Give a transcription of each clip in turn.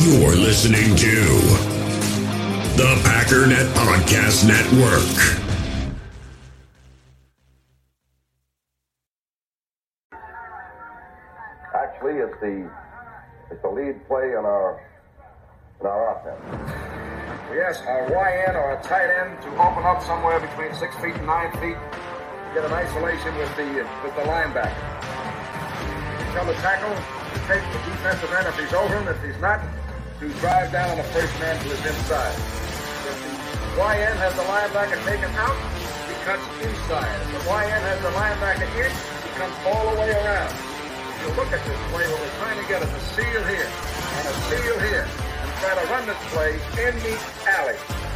You're listening to the Packernet Podcast Network. Actually, it's the it's the lead play in our in our offense. We ask our YN or a tight end to open up somewhere between six feet and nine feet, to get an isolation with the with the linebacker. Tell the tackle to take the defensive end if he's over him. If he's not, to drive down on the first man to his inside. If the YN has the linebacker taken out, he cuts inside. If the YN has the linebacker in, he comes all the way around. If you look at this play, what we're trying to get is a seal here and a seal here and try to run this play in the alley.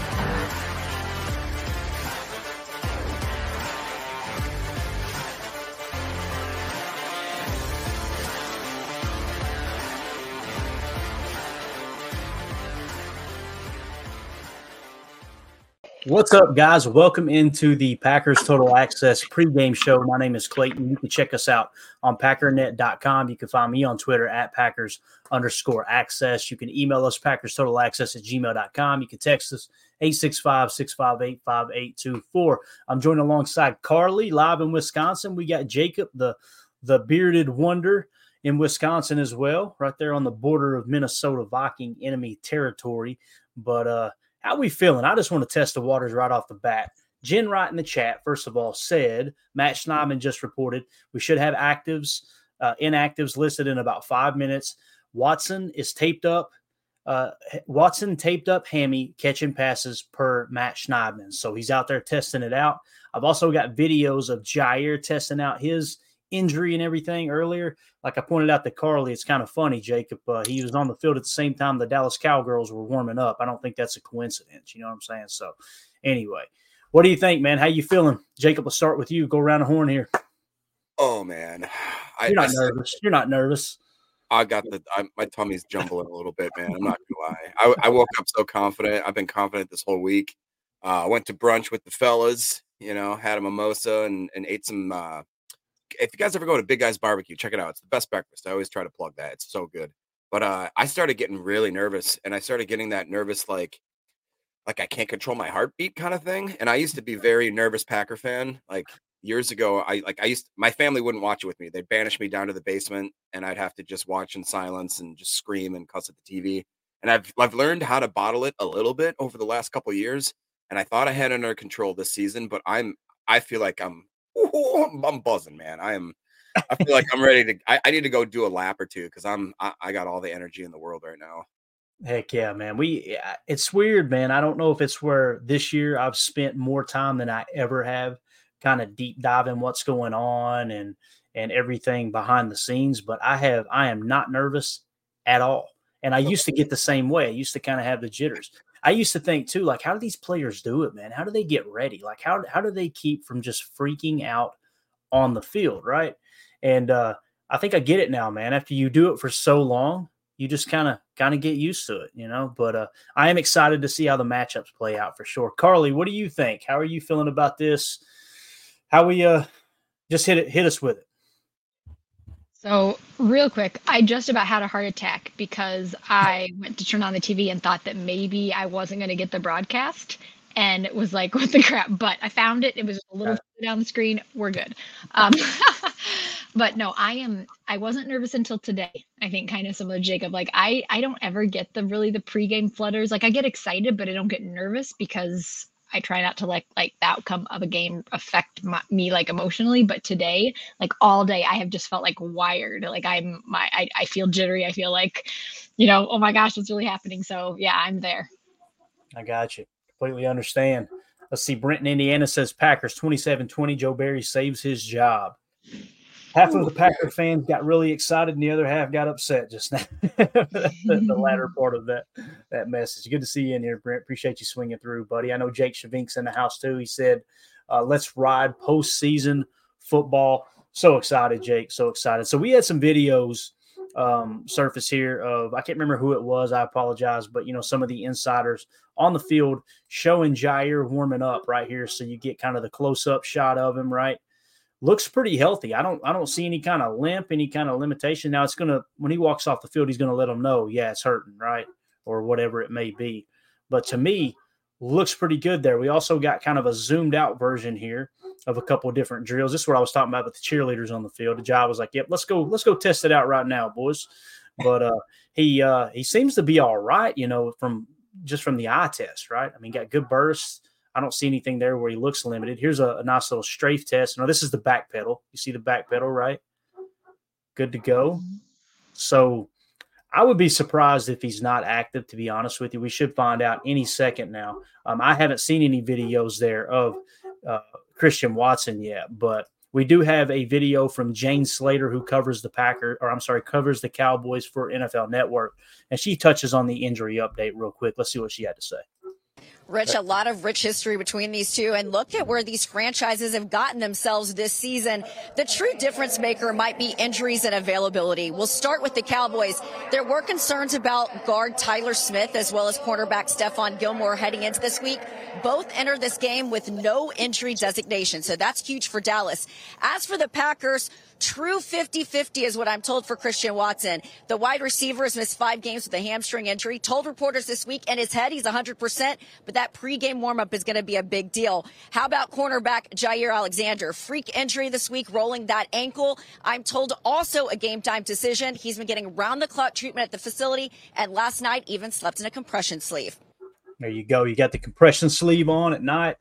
What's up, guys? Welcome into the Packers Total Access pregame show. My name is Clayton. You can check us out on packernet.com. You can find me on Twitter at Packers underscore access. You can email us Packers Total Access at gmail.com. You can text us 865 658 5824. I'm joined alongside Carly live in Wisconsin. We got Jacob, the, the bearded wonder in Wisconsin as well, right there on the border of Minnesota Viking enemy territory. But, uh, how we feeling? I just want to test the waters right off the bat. Jen Wright in the chat, first of all, said Matt Schneidman just reported we should have actives, uh, inactives listed in about five minutes. Watson is taped up. Uh, Watson taped up hammy catching passes per Matt Schneidman. So he's out there testing it out. I've also got videos of Jaire testing out his injury and everything earlier. Like I pointed out to Carly, it's kind of funny, Jacob. Uh, he was on the field at the same time the Dallas Cowgirls were warming up. I don't think that's a coincidence. You know what I'm saying? So, anyway, what do you think, man? How you feeling, Jacob? Let's start with you. Go around the horn here. Oh man, I, you're not I, nervous. You're not nervous. I got the I, my tummy's jumbling a little bit, man. I'm not gonna lie. I, I woke up so confident. I've been confident this whole week. Uh, I went to brunch with the fellas. You know, had a mimosa and, and ate some uh, if you guys ever go to Big Guys Barbecue, check it out. It's the best breakfast. I always try to plug that. It's so good. But uh, I started getting really nervous, and I started getting that nervous, like, like I can't control my heartbeat kind of thing. And I used to be very nervous Packer fan. Like years ago, I like I used my family wouldn't watch it with me. They'd banish me down to the basement, and I'd have to just watch in silence and just scream and cuss at the TV. And I've I've learned how to bottle it a little bit over the last couple years. And I thought I had under control this season, but I'm I feel like I'm Ooh, I'm buzzing, man. I am. I feel like I'm ready to. I, I need to go do a lap or two because I'm. I, I, got all the energy in the world right now. Heck yeah, man. We. Uh, it's weird, man. I don't know if it's where this year I've spent more time than I ever have, kind of deep diving what's going on and and everything behind the scenes. But I have. I am not nervous at all. And I used to get the same way. I used to kind of have the jitters. I used to think too, like, how do these players do it, man? How do they get ready? Like, how how do they keep from just freaking out on the field, right? And uh, I think I get it now, man. After you do it for so long, you just kind of kind of get used to it, you know. But uh, I am excited to see how the matchups play out for sure. Carly, what do you think? How are you feeling about this? How we uh just hit it hit us with it. So, real quick, I just about had a heart attack because I went to turn on the TV and thought that maybe I wasn't going to get the broadcast and it was like, what the crap? But I found it. It was a little down the screen. We're good. Um, but no, I am. I wasn't nervous until today. I think kind of similar to Jacob. Like I, I don't ever get the really the pregame flutters. Like I get excited, but I don't get nervous because I try not to let like the outcome of a game affect my, me like emotionally. But today, like all day, I have just felt like wired. Like I'm my I, I feel jittery. I feel like, you know, oh my gosh, what's really happening? So yeah, I'm there. I got you. Completely understand. Let's see. Brenton, Indiana says Packers 27 20. Joe Barry saves his job half of the Packer fans got really excited, and the other half got upset just now. the, the, latter part of that that message. Good to see you in here, Brent. Appreciate you swinging through, buddy. I know Jake Shavink's in the house too. He said, uh, "Let's ride postseason football." So excited, Jake. So excited. So we had some videos um, surface here of I can't remember who it was. I apologize, but you know some of the insiders on the field showing Jaire warming up right here, so you get kind of the close up shot of him, right? Looks pretty healthy. I don't I don't see any kind of limp, any kind of limitation. Now it's gonna when he walks off the field, he's gonna let them know, yeah, it's hurting, right, or whatever it may be. But to me, looks pretty good there. We also got kind of a zoomed out version here of a couple of different drills. This is what I was talking about with the cheerleaders on the field. The job was like, "Yep, let's go, let's go test it out right now, boys." But uh, he uh, he seems to be all right, you know, from just from the eye test, right? I mean, got good bursts. I don't see anything there where he looks limited. Here's a, a nice little strafe test. Now, this is the back pedal. You see the back pedal, right? Good to go. So I would be surprised if he's not active, to be honest with you. We should find out any second now. Um, I haven't seen any videos there of uh, Christian Watson yet, but we do have a video from Jane Slater, who covers the Packer, or I'm sorry, covers the Cowboys for NFL Network, and she touches on the injury update real quick. Let's see what she had to say. Rich, a lot of rich history between these two. And look at where these franchises have gotten themselves this season. The true difference maker might be injuries and availability. We'll start with the Cowboys. There were concerns about guard Tyler Smith as well as cornerback Stephon Gilmore heading into this week. Both enter this game with no injury designation. So that's huge for Dallas. As for the Packers, True 50 50 is what I'm told for Christian Watson. The wide receiver has missed five games with a hamstring injury. Told reporters this week in his head he's 100%, but that pregame warmup is going to be a big deal. How about cornerback Jaire Alexander? Freak injury this week, rolling that ankle. I'm told also a game time decision. He's been getting round the clock treatment at the facility, and last night even slept in a compression sleeve. There you go. You got the compression sleeve on at night.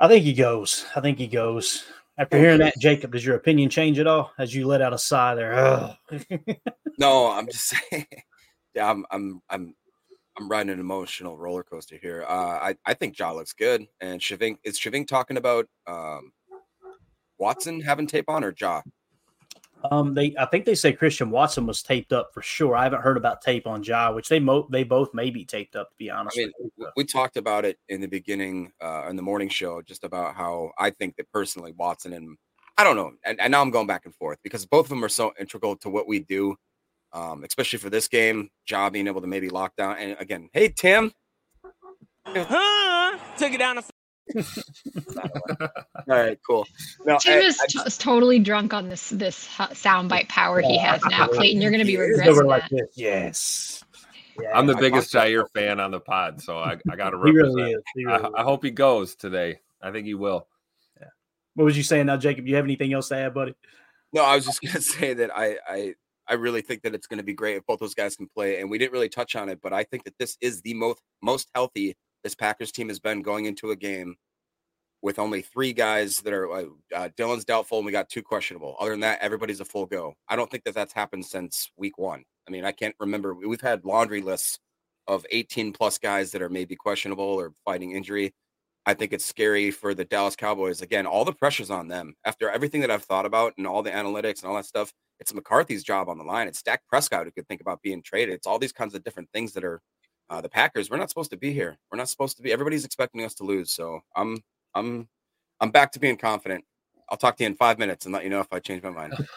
I think he goes. I think he goes. After hearing that, Jacob, does your opinion change at all as you let out a sigh there? no, I'm just saying. Yeah, I'm, I'm, I'm, I'm riding an emotional roller coaster here. Uh, I, I think Ja looks good, and Shaving is Shaving talking about um, Watson having tape on or Ja? Um, they I think they say Christian Watson was taped up for sure. I haven't heard about tape on Ja, which they mo- they both may be taped up to be honest. I mean, we talked about it in the beginning uh, in the morning show, just about how I think that personally Watson and I don't know, and, and now I'm going back and forth because both of them are so integral to what we do, um, especially for this game. Ja being able to maybe lock down and again, hey Tim, huh? Took it down. All right, cool. No, Tim I, is I just, totally drunk on this this soundbite power he has now. Clayton, you're going to be regretting like that. Yes. Yeah, I'm the I biggest Jaire fan on the pod, so I, I got to represent. really really I, I, hope he goes today. I think he will. Yeah. What was you saying now, Jacob? You have anything else to add, buddy? No, I was just going to say that I, I I really think that it's going to be great if both those guys can play. And we didn't really touch on it, but I think that this is the most most healthy this Packers team has been going into a game with only three guys that are uh, Dillon's doubtful and we got two questionable. Other than that, everybody's a full go. I don't think that that's happened since week one. I mean, I can't remember. We've had laundry lists of 18 plus guys that are maybe questionable or fighting injury. I think it's scary for the Dallas Cowboys. Again, all the pressure's on them. After everything that I've thought about and all the analytics and all that stuff, it's McCarthy's job on the line. It's Dak Prescott who could think about being traded. It's all these kinds of different things that are uh, the Packers, we're not supposed to be here. We're not supposed to be. Everybody's expecting us to lose. So I'm I'm I'm back to being confident. I'll talk to you in five minutes and let you know if I change my mind.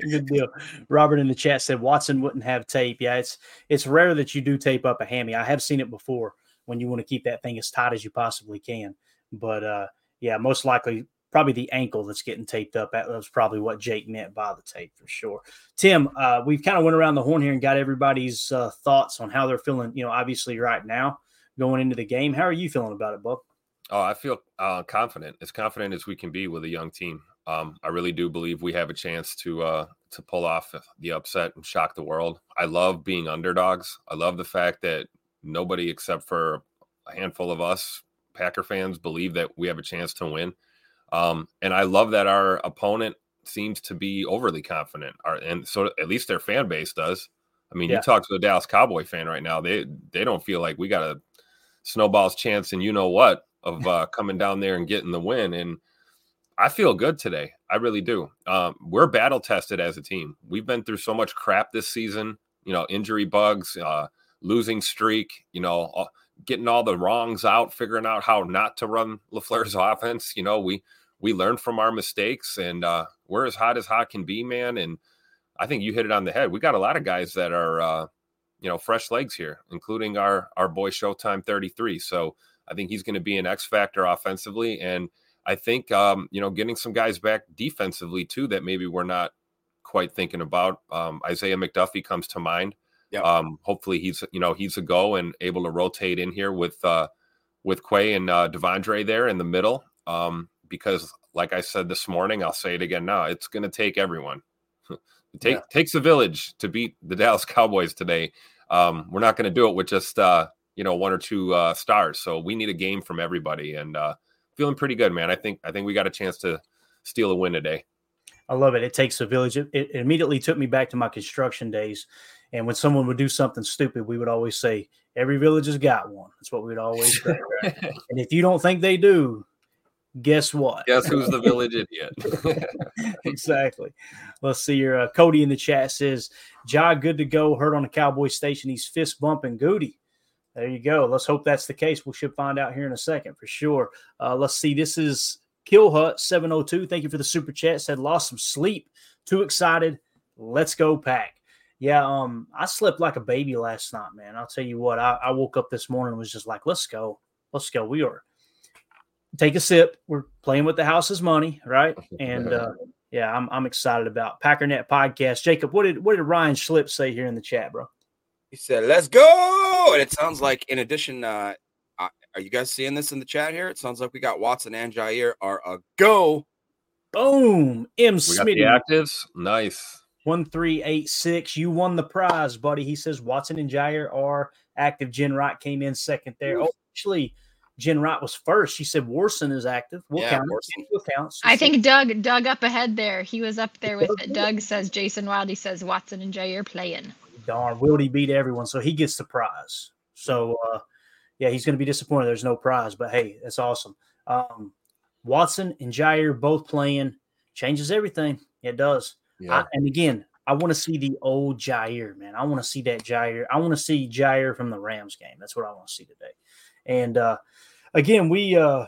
Good deal. Robert in the chat said Watson wouldn't have tape. Yeah, it's it's rare that you do tape up a hammy. I have seen it before when you want to keep that thing as tight as you possibly can. But uh, yeah, most likely probably the ankle that's getting taped up. That was probably what Jake meant by the tape for sure. Tim, uh, we've kind of went around the horn here and got everybody's uh, thoughts on how they're feeling. You know, obviously right now going into the game. How are you feeling about it, Bob? Oh, I feel uh, confident, as confident as we can be with a young team. Um, I really do believe we have a chance to uh, to pull off the upset and shock the world. I love being underdogs. I love the fact that nobody except for a handful of us Packer fans believe that we have a chance to win. Um, and I love that our opponent seems to be overly confident, our, and so at least their fan base does. I mean, yeah. you talk to a Dallas Cowboy fan right now; they they don't feel like we got a snowball's chance, and you know what of uh, coming down there and getting the win. And I feel good today. I really do. Um, we're battle tested as a team. We've been through so much crap this season. You know, injury bugs, uh, losing streak. You know, getting all the wrongs out, figuring out how not to run Lafleur's offense. You know, we we learn from our mistakes and uh, we're as hot as hot can be, man. And I think you hit it on the head. We got a lot of guys that are, uh, you know, fresh legs here, including our our boy Showtime 33. So I think he's going to be an X factor offensively. And I think um, you know getting some guys back defensively too that maybe we're not quite thinking about. Um, Isaiah McDuffie comes to mind. Yeah. Um, hopefully he's you know he's a go and able to rotate in here with uh, with Quay and uh, De'Vondre there in the middle. Um, because like I said this morning, I'll say it again now. It's going to take everyone. it take, Yeah. takes a village to beat the Dallas Cowboys today. Um, we're not going to do it with just uh, you know one or two uh, stars. So we need a game from everybody, and uh, feeling pretty good, man. I think I think we got a chance to steal a win today. I love it. It takes a village. It, it immediately took me back to my construction days. And when someone would do something stupid, we would always say, Every village has got one. That's what we'd always say. right? and if you don't think they do, guess what? Guess who's the village idiot? exactly. Let's see here. Uh, Cody in the chat says, Ja, good to go. Heard on the Cowboy station. He's fist bumping Goody. There you go. Let's hope that's the case. We should find out here in a second for sure. Uh, let's see. This is Kill Hut 702. Thank you for the super chat. Said lost some sleep. Too excited. Let's go pack. Yeah, um, I slept like a baby last night, man. I'll tell you what. I, I woke up this morning and was just like, let's go. Let's go. We are take a sip. We're playing with the house's money, right? And uh yeah, I'm I'm excited about Packernet podcast. Jacob, what did what did Ryan Schlip say here in the chat, bro? He said, "Let's go!" And it sounds like, in addition, uh, are you guys seeing this in the chat here? It sounds like we got Watson and Jaire are a go. Boom. M we got Smitty actives. Nice. one three eight six. You won the prize, buddy. He says Watson and Jaire are active. Jen Wright came in second there. Oh, actually, Jen Wright was first. She said Warson is active. We'll Yeah, count. Warson. We'll count. I think Doug Doug up ahead there. He was up there with it. Doug says Jason Wildy says Watson and Jaire playing. darn Wildy beat everyone, so he gets the prize. So uh, yeah, he's going to be disappointed. There's no prize, but hey, that's awesome. Um, Watson and Jaire both playing changes everything. It does. I, and again, I want to see the old Jaire, man. I want to see that Jaire. I want to see Jaire from the Rams game. That's what I want to see today. And uh, again, we uh,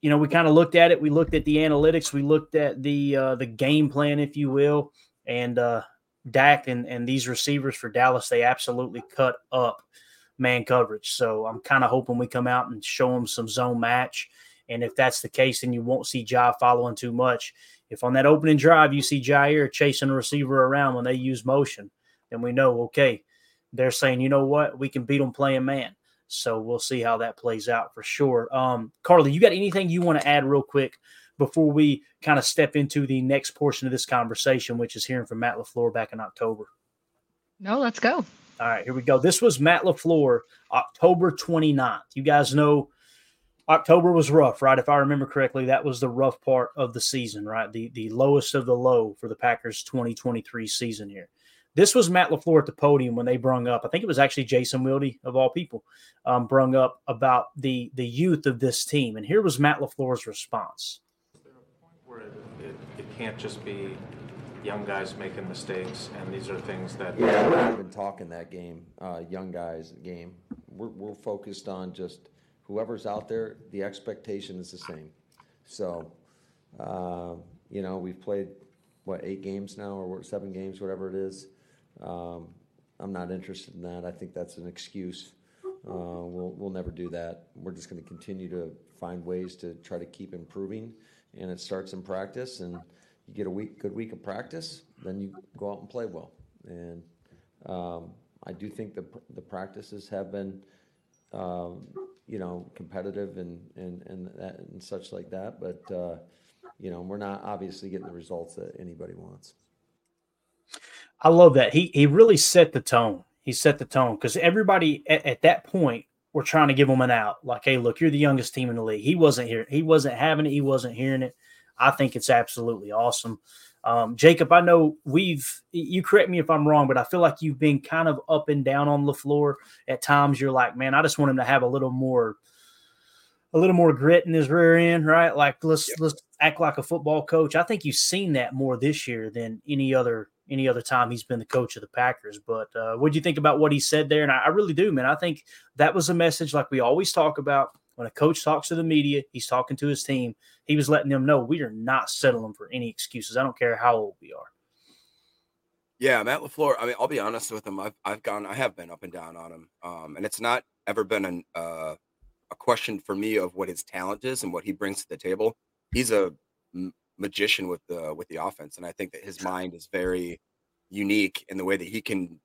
you know we kind of looked at it. We looked at the analytics. We looked at the uh, the game plan, if you will, and uh, Dak and, and these receivers for Dallas, they absolutely cut up man coverage. So I'm kind of hoping we come out and show them some zone match. And if that's the case, then you won't see Ja following too much. If on that opening drive you see Jaire chasing a receiver around when they use motion, then we know, okay, they're saying, you know what, we can beat them playing man. So we'll see how that plays out for sure. Um, Carly, you got anything you want to add real quick before we kind of step into the next portion of this conversation, which is hearing from Matt LaFleur back in October? No, let's go. All right, here we go. This was Matt LaFleur, October 29th. You guys know October was rough, right? If I remember correctly, that was the rough part of the season, right? The the lowest of the low for the Packers 2023 season here. This was Matt LaFleur at the podium when they brung up, I think it was actually Jason Wilde of all people, um, brung up about the the youth of this team. And here was Matt LaFleur's response. Is there a point where it, it, it can't just be young guys making mistakes, and these are things that. Yeah, we have been talking that game, uh, young guys game. We're, we're focused on just whoever's out there, the expectation is the same. So, uh, you know, we've played, what, eight games now, or what, seven games, whatever it is. Um, I'm not interested in that. I think that's an excuse. Uh, we'll, we'll never do that. We're just gonna continue to find ways to try to keep improving, and it starts in practice, and you get a week, good week of practice, then you go out and play well. And um, I do think the the practices have been, um, you know, competitive and and and that, and such like that. But uh, you know, we're not obviously getting the results that anybody wants. I love that. He he really set the tone. He set the tone because everybody at, at that point were trying to give him an out. Like, hey, look, you're the youngest team in the league. He wasn't here. He wasn't having it. He wasn't hearing it. I think it's absolutely awesome. Um, Jacob, I know we've you correct me if I'm wrong, but I feel like you've been kind of up and down on LaFleur. At times you're like, man, I just want him to have a little more a little more grit in his rear end, right? Like let's let's act like a football coach. I think you've seen that more this year than any other any other time he's been the coach of the Packers. But uh, what do you think about what he said there? And I, I really do, man. I think that was a message like we always talk about when a coach talks to the media, he's talking to his team. He was letting them know we are not settling for any excuses. I don't care how old we are. Yeah, Matt Lafleur. I mean, I'll be honest with him. I've I've gone, I have been up and down on him, um, and it's not ever been an uh, a question for me of what his talent is and what he brings to the table. He's a magician with the with the offense, and I think that his mind is very unique in the way that he can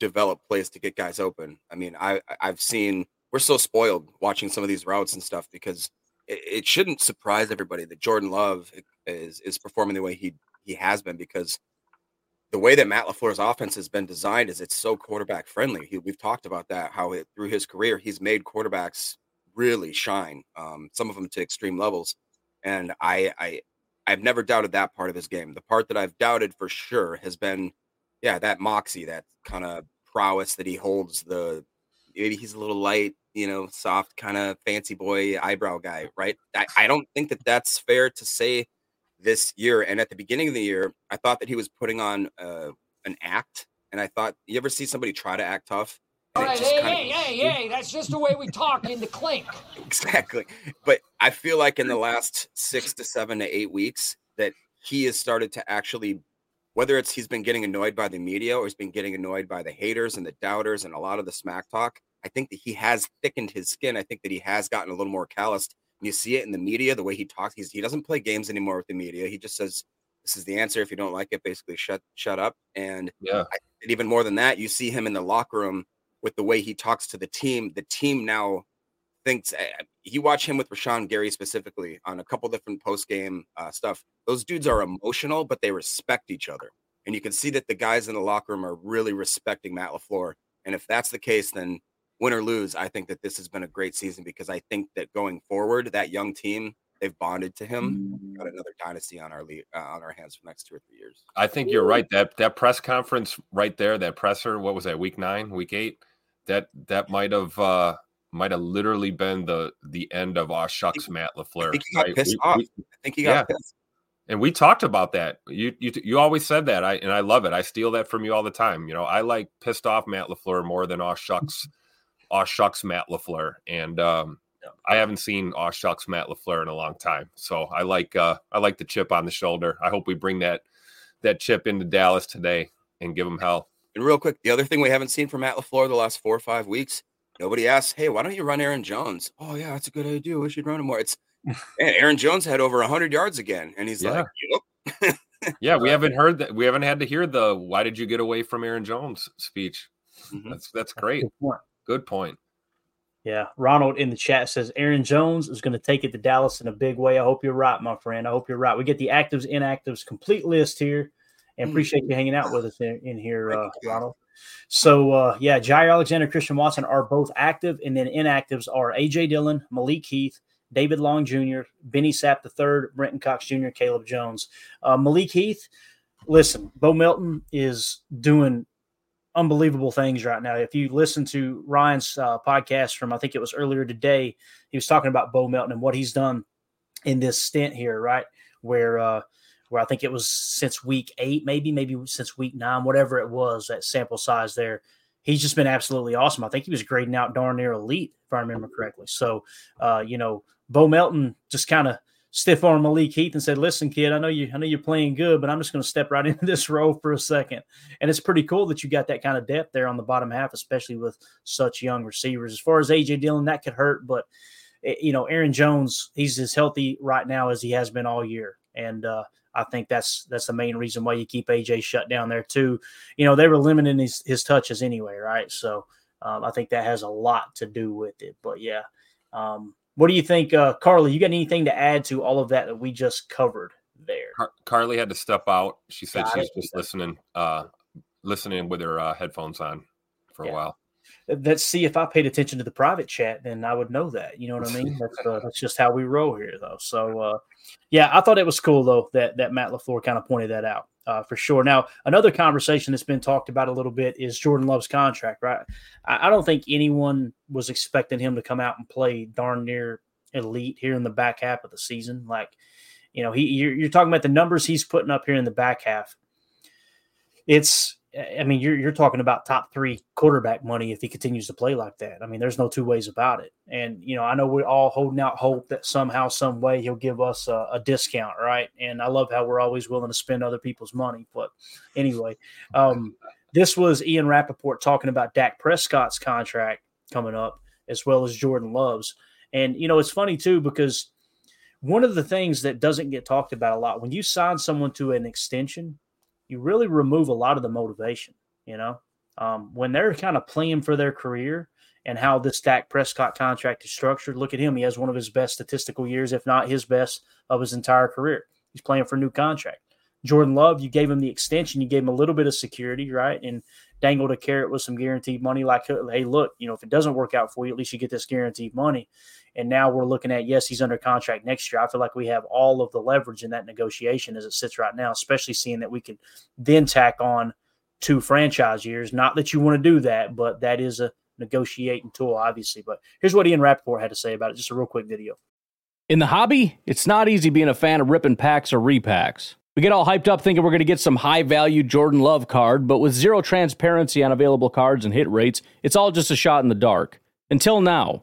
develop plays to get guys open. I mean, I I've seen we're so spoiled watching some of these routes and stuff because it, it shouldn't surprise everybody that Jordan Love is is performing the way he he has been because the way that Matt LaFleur's offense has been designed is it's so quarterback friendly. He, we've talked about that, how it, through his career, he's made quarterbacks really shine, um, some of them to extreme levels. And I, I, I've never doubted that part of his game. The part that I've doubted for sure has been, yeah, that moxie, that kind of prowess that he holds. The maybe he's a little light, you know, soft kind of fancy boy eyebrow guy, right? I, I don't think that that's fair to say this year. And at the beginning of the year, I thought that he was putting on uh, an act. And I thought, you ever see somebody try to act tough? All right, hey, hey, hey, hey, that's just the way we talk in the clink. Exactly. But I feel like in the last six to seven to eight weeks that he has started to actually, whether it's he's been getting annoyed by the media or he's been getting annoyed by the haters and the doubters and a lot of the smack talk, I think that he has thickened his skin. I think that he has gotten a little more calloused you see it in the media, the way he talks. He's, he doesn't play games anymore with the media. He just says, "This is the answer. If you don't like it, basically shut shut up." And yeah, I, and even more than that, you see him in the locker room with the way he talks to the team. The team now thinks uh, you watch him with Rashan Gary specifically on a couple different post game uh, stuff. Those dudes are emotional, but they respect each other, and you can see that the guys in the locker room are really respecting Matt Lafleur. And if that's the case, then win or lose, I think that this has been a great season because I think that going forward, that young team they've bonded to him. Got another dynasty on our lead, uh, on our hands for the next two or three years. I think you're right. That that press conference right there, that presser, what was that? Week nine, week eight. That that might have uh might have literally been the the end of our shucks Matt Lafleur. I think he got right? pissed we, off. We, I think he got yeah. pissed. And we talked about that. You you you always said that. I and I love it. I steal that from you all the time. You know, I like pissed off Matt Lafleur more than our shucks aw shucks Matt Lafleur, and um, I haven't seen aw shucks Matt Lafleur in a long time. So I like uh, I like the chip on the shoulder. I hope we bring that that chip into Dallas today and give him hell. And real quick, the other thing we haven't seen from Matt Lafleur the last four or five weeks, nobody asks, "Hey, why don't you run Aaron Jones?" Oh yeah, that's a good idea. We should run him more. It's man, Aaron Jones had over hundred yards again, and he's yeah. like, "Yep." yeah, we haven't heard that. We haven't had to hear the "Why did you get away from Aaron Jones?" speech. Mm-hmm. That's that's great. Good point. Yeah. Ronald in the chat says Aaron Jones is going to take it to Dallas in a big way. I hope you're right, my friend. I hope you're right. We get the actives, inactives, complete list here. And hmm. appreciate you hanging out with us in, in here, uh, Ronald. So, uh, yeah, Jaire Alexander, Christian Watson are both active. And then inactives are A.J. Dillon, Malik Heath, David Long Jr., Benny Sapp III, Brenton Cox Jr., Caleb Jones. Uh, Malik Heath, listen, Bo Melton is doing unbelievable things right now. If you listen to Ryan's uh, podcast from, I think it was earlier today, he was talking about Bo Melton and what he's done in this stint here, right? Where, uh, where I think it was since week eight, maybe, maybe since week nine, whatever it was, that sample size there. He's just been absolutely awesome. I think he was grading out darn near elite, if I remember correctly. So, uh, you know, Bo Melton just kind of stiff arm Malik Heath and said, "Listen, kid, I know you, I know you're playing good, but I'm just going to step right into this role for a second. And it's pretty cool that you got that kind of depth there on the bottom half, especially with such young receivers. As far as AJ Dillon, that could hurt, but eh, you know, Aaron Jones, he's as healthy right now as he has been all year, and uh, I think that's that's the main reason why you keep AJ shut down there too. You know, they were limiting his his touches anyway, right? So. Um, I think that has a lot to do with it, but yeah, um, what do you think, uh, Carly? You got anything to add to all of that that we just covered there? Car- Carly had to step out. She said got she's it. just listening, uh, listening with her uh, headphones on for yeah. a while. Let's see if I paid attention to the private chat, then I would know that. You know what I mean? That's uh, that's just how we roll here, though. So, uh, yeah, I thought it was cool though that that Matt Lafleur kind of pointed that out uh, for sure. Now, another conversation that's been talked about a little bit is Jordan Love's contract, right? I, I, don't think anyone was expecting him to come out and play darn near elite here in the back half of the season. Like, you know, he you're, you're talking about the numbers he's putting up here in the back half. It's I mean, you're you're talking about top three quarterback money if he continues to play like that. I mean, there's no two ways about it. And you know, I know we're all holding out hope that somehow, some way, he'll give us a, a discount, right? And I love how we're always willing to spend other people's money. But anyway, um, this was Ian Rapoport talking about Dak Prescott's contract coming up, as well as Jordan Love's. And you know, it's funny too because one of the things that doesn't get talked about a lot when you sign someone to an extension, you really remove a lot of the motivation. You know, um, when they're kind of playing for their career and how this Dak Prescott contract is structured. Look at him; he has one of his best statistical years, if not his best of his entire career. He's playing for a new contract. Jordan Love, you gave him the extension, you gave him a little bit of security, right? And dangled a carrot with some guaranteed money, like, hey, look, you know, if it doesn't work out for you, at least you get this guaranteed money. And now we're looking at, yes, he's under contract next year. I feel like we have all of the leverage in that negotiation as it sits right now, especially seeing that we could then tack on two franchise years. Not that you want to do that, but that is a negotiating tool, obviously. But here's what Ian Rapoport had to say about it. Just a real quick video. In the hobby, it's not easy being a fan of ripping packs or repacks. We get all hyped up thinking we're going to get some high value Jordan Love card, but with zero transparency on available cards and hit rates, it's all just a shot in the dark. Until now,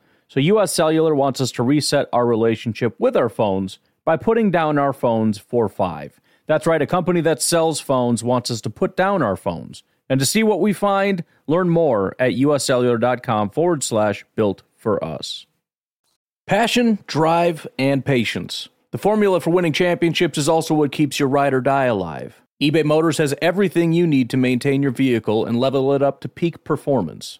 So, US Cellular wants us to reset our relationship with our phones by putting down our phones for five. That's right, a company that sells phones wants us to put down our phones. And to see what we find, learn more at uscellular.com forward slash built for us. Passion, drive, and patience. The formula for winning championships is also what keeps your ride or die alive eBay Motors has everything you need to maintain your vehicle and level it up to peak performance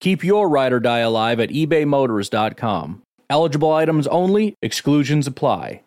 Keep your ride or die alive at ebaymotors.com. Eligible items only, exclusions apply.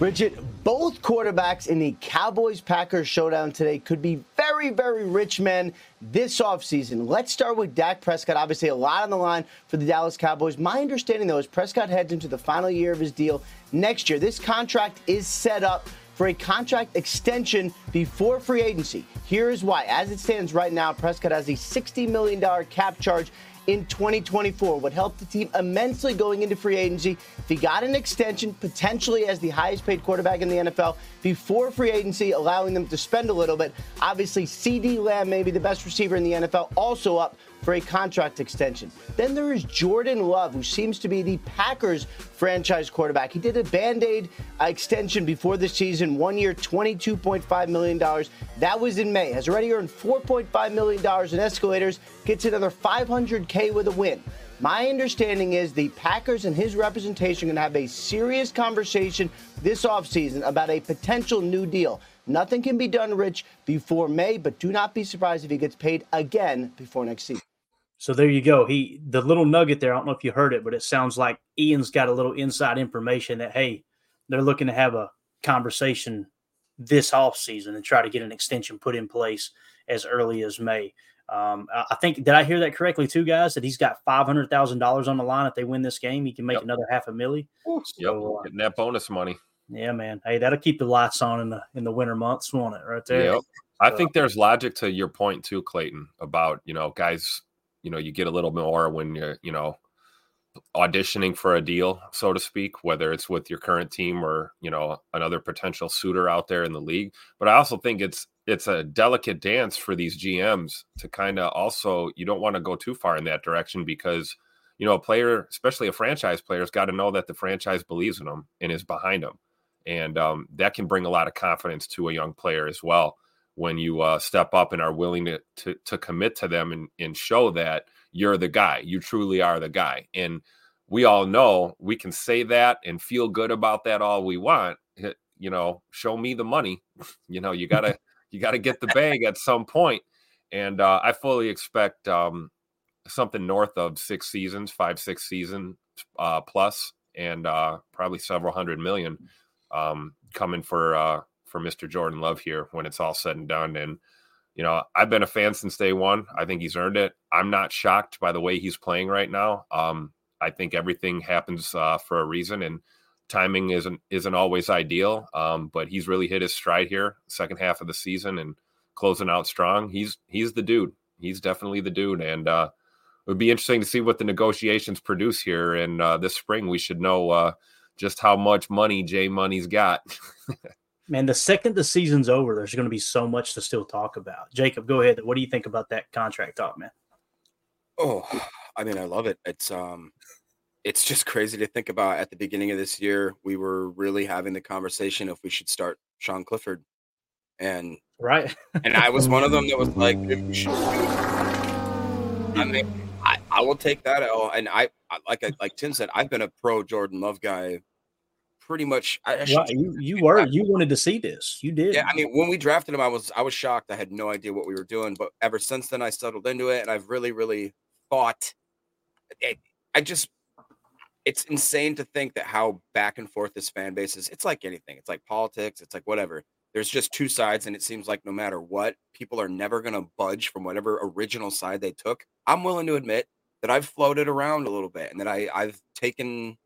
Bridget, both quarterbacks in the Cowboys Packers showdown today could be very, very rich men this offseason. Let's start with Dak Prescott. Obviously, a lot on the line for the Dallas Cowboys. My understanding, though, is Prescott heads into the final year of his deal next year. This contract is set up for a contract extension before free agency. Here is why. As it stands right now, Prescott has a $60 million cap charge in 2024 would help the team immensely going into free agency. If he got an extension, potentially as the highest paid quarterback in the NFL before free agency, allowing them to spend a little bit. Obviously, CeeDee Lamb, maybe the best receiver in the NFL, also up for a contract extension. Then there is Jordan Love, who seems to be the Packers franchise quarterback. He did a band aid uh, extension before the season, one year, $22.5 million. That was in May. Has already earned $4.5 million in escalators, gets another 500K with a win. My understanding is the Packers and his representation are going to have a serious conversation this offseason about a potential new deal. Nothing can be done, Rich, before May, but do not be surprised if he gets paid again before next season. So there you go. He the little nugget there. I don't know if you heard it, but it sounds like Ian's got a little inside information that hey, they're looking to have a conversation this off season and try to get an extension put in place as early as May. Um, I think did I hear that correctly too, guys? That he's got five hundred thousand dollars on the line if they win this game. He can make yep. another half a milli. So, yep, uh, getting that bonus money. Yeah, man. Hey, that'll keep the lights on in the in the winter months, won't it? Right there. Yep. I think there's logic to your point too, Clayton, about you know guys you know you get a little more when you're you know auditioning for a deal so to speak whether it's with your current team or you know another potential suitor out there in the league. But i also think it's it's a delicate dance for these gms to kind of also you don't want to go too far in that direction because you know, a player, especially a franchise player, has got to know that the franchise believes in them and is behind them, and um, that can bring a lot of confidence to a young player as well when you uh, step up and are willing to, to, to commit to them and, and show that you're the guy, you truly are the guy, and we all know we can say that and feel good about that all we want. You know, show me the money. You know, you gotta you gotta get the bag at some point, and uh, I fully expect um, something north of six seasons, five six seasons uh, plus, and uh, probably several hundred million um, coming for uh, for Mr. Jordan Love here when it's all said and done. And you know, I've been a fan since day one. I think he's earned it. I'm not shocked by the way he's playing right now. Um, I think everything happens uh, for a reason, and timing isn't isn't always ideal. Um, but he's really hit his stride here, second half of the season, and closing out strong. He's he's the dude. He's definitely the dude, and uh, it would be interesting to see what the negotiations produce here. And uh, this spring, we should know uh, just how much money Jay Money's got. Man, the second the season's over, there's going to be so much to still talk about. Jacob, go ahead. What do you think about that contract talk, man? Oh, I mean, I love it. It's um, it's just crazy to think about. At the beginning of this year, we were really having the conversation if we should start Sean Clifford, and right, and I was one of them that was like. I mean, I, I will take that L, and I, I like I, like Tim said, I've been a pro Jordan Love guy pretty much. I, I you you were you wanted to see this. You did. Yeah, I mean, when we drafted him, I was I was shocked. I had no idea what we were doing, but ever since then, I settled into it, and I've really, really thought. It, I just, it's insane to think that how back and forth this fan base is. It's like anything. It's like politics. It's like whatever. There's just two sides, and it seems like no matter what, people are never going to budge from whatever original side they took. I'm willing to admit that I've floated around a little bit, and that I I've taken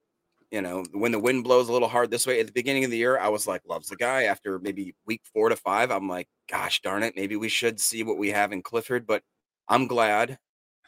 you know, when the wind blows a little hard this way at the beginning of the year, I was like, loves the guy. After maybe week four to five, I'm like, gosh darn it, maybe we should see what we have in Clifford. But I'm glad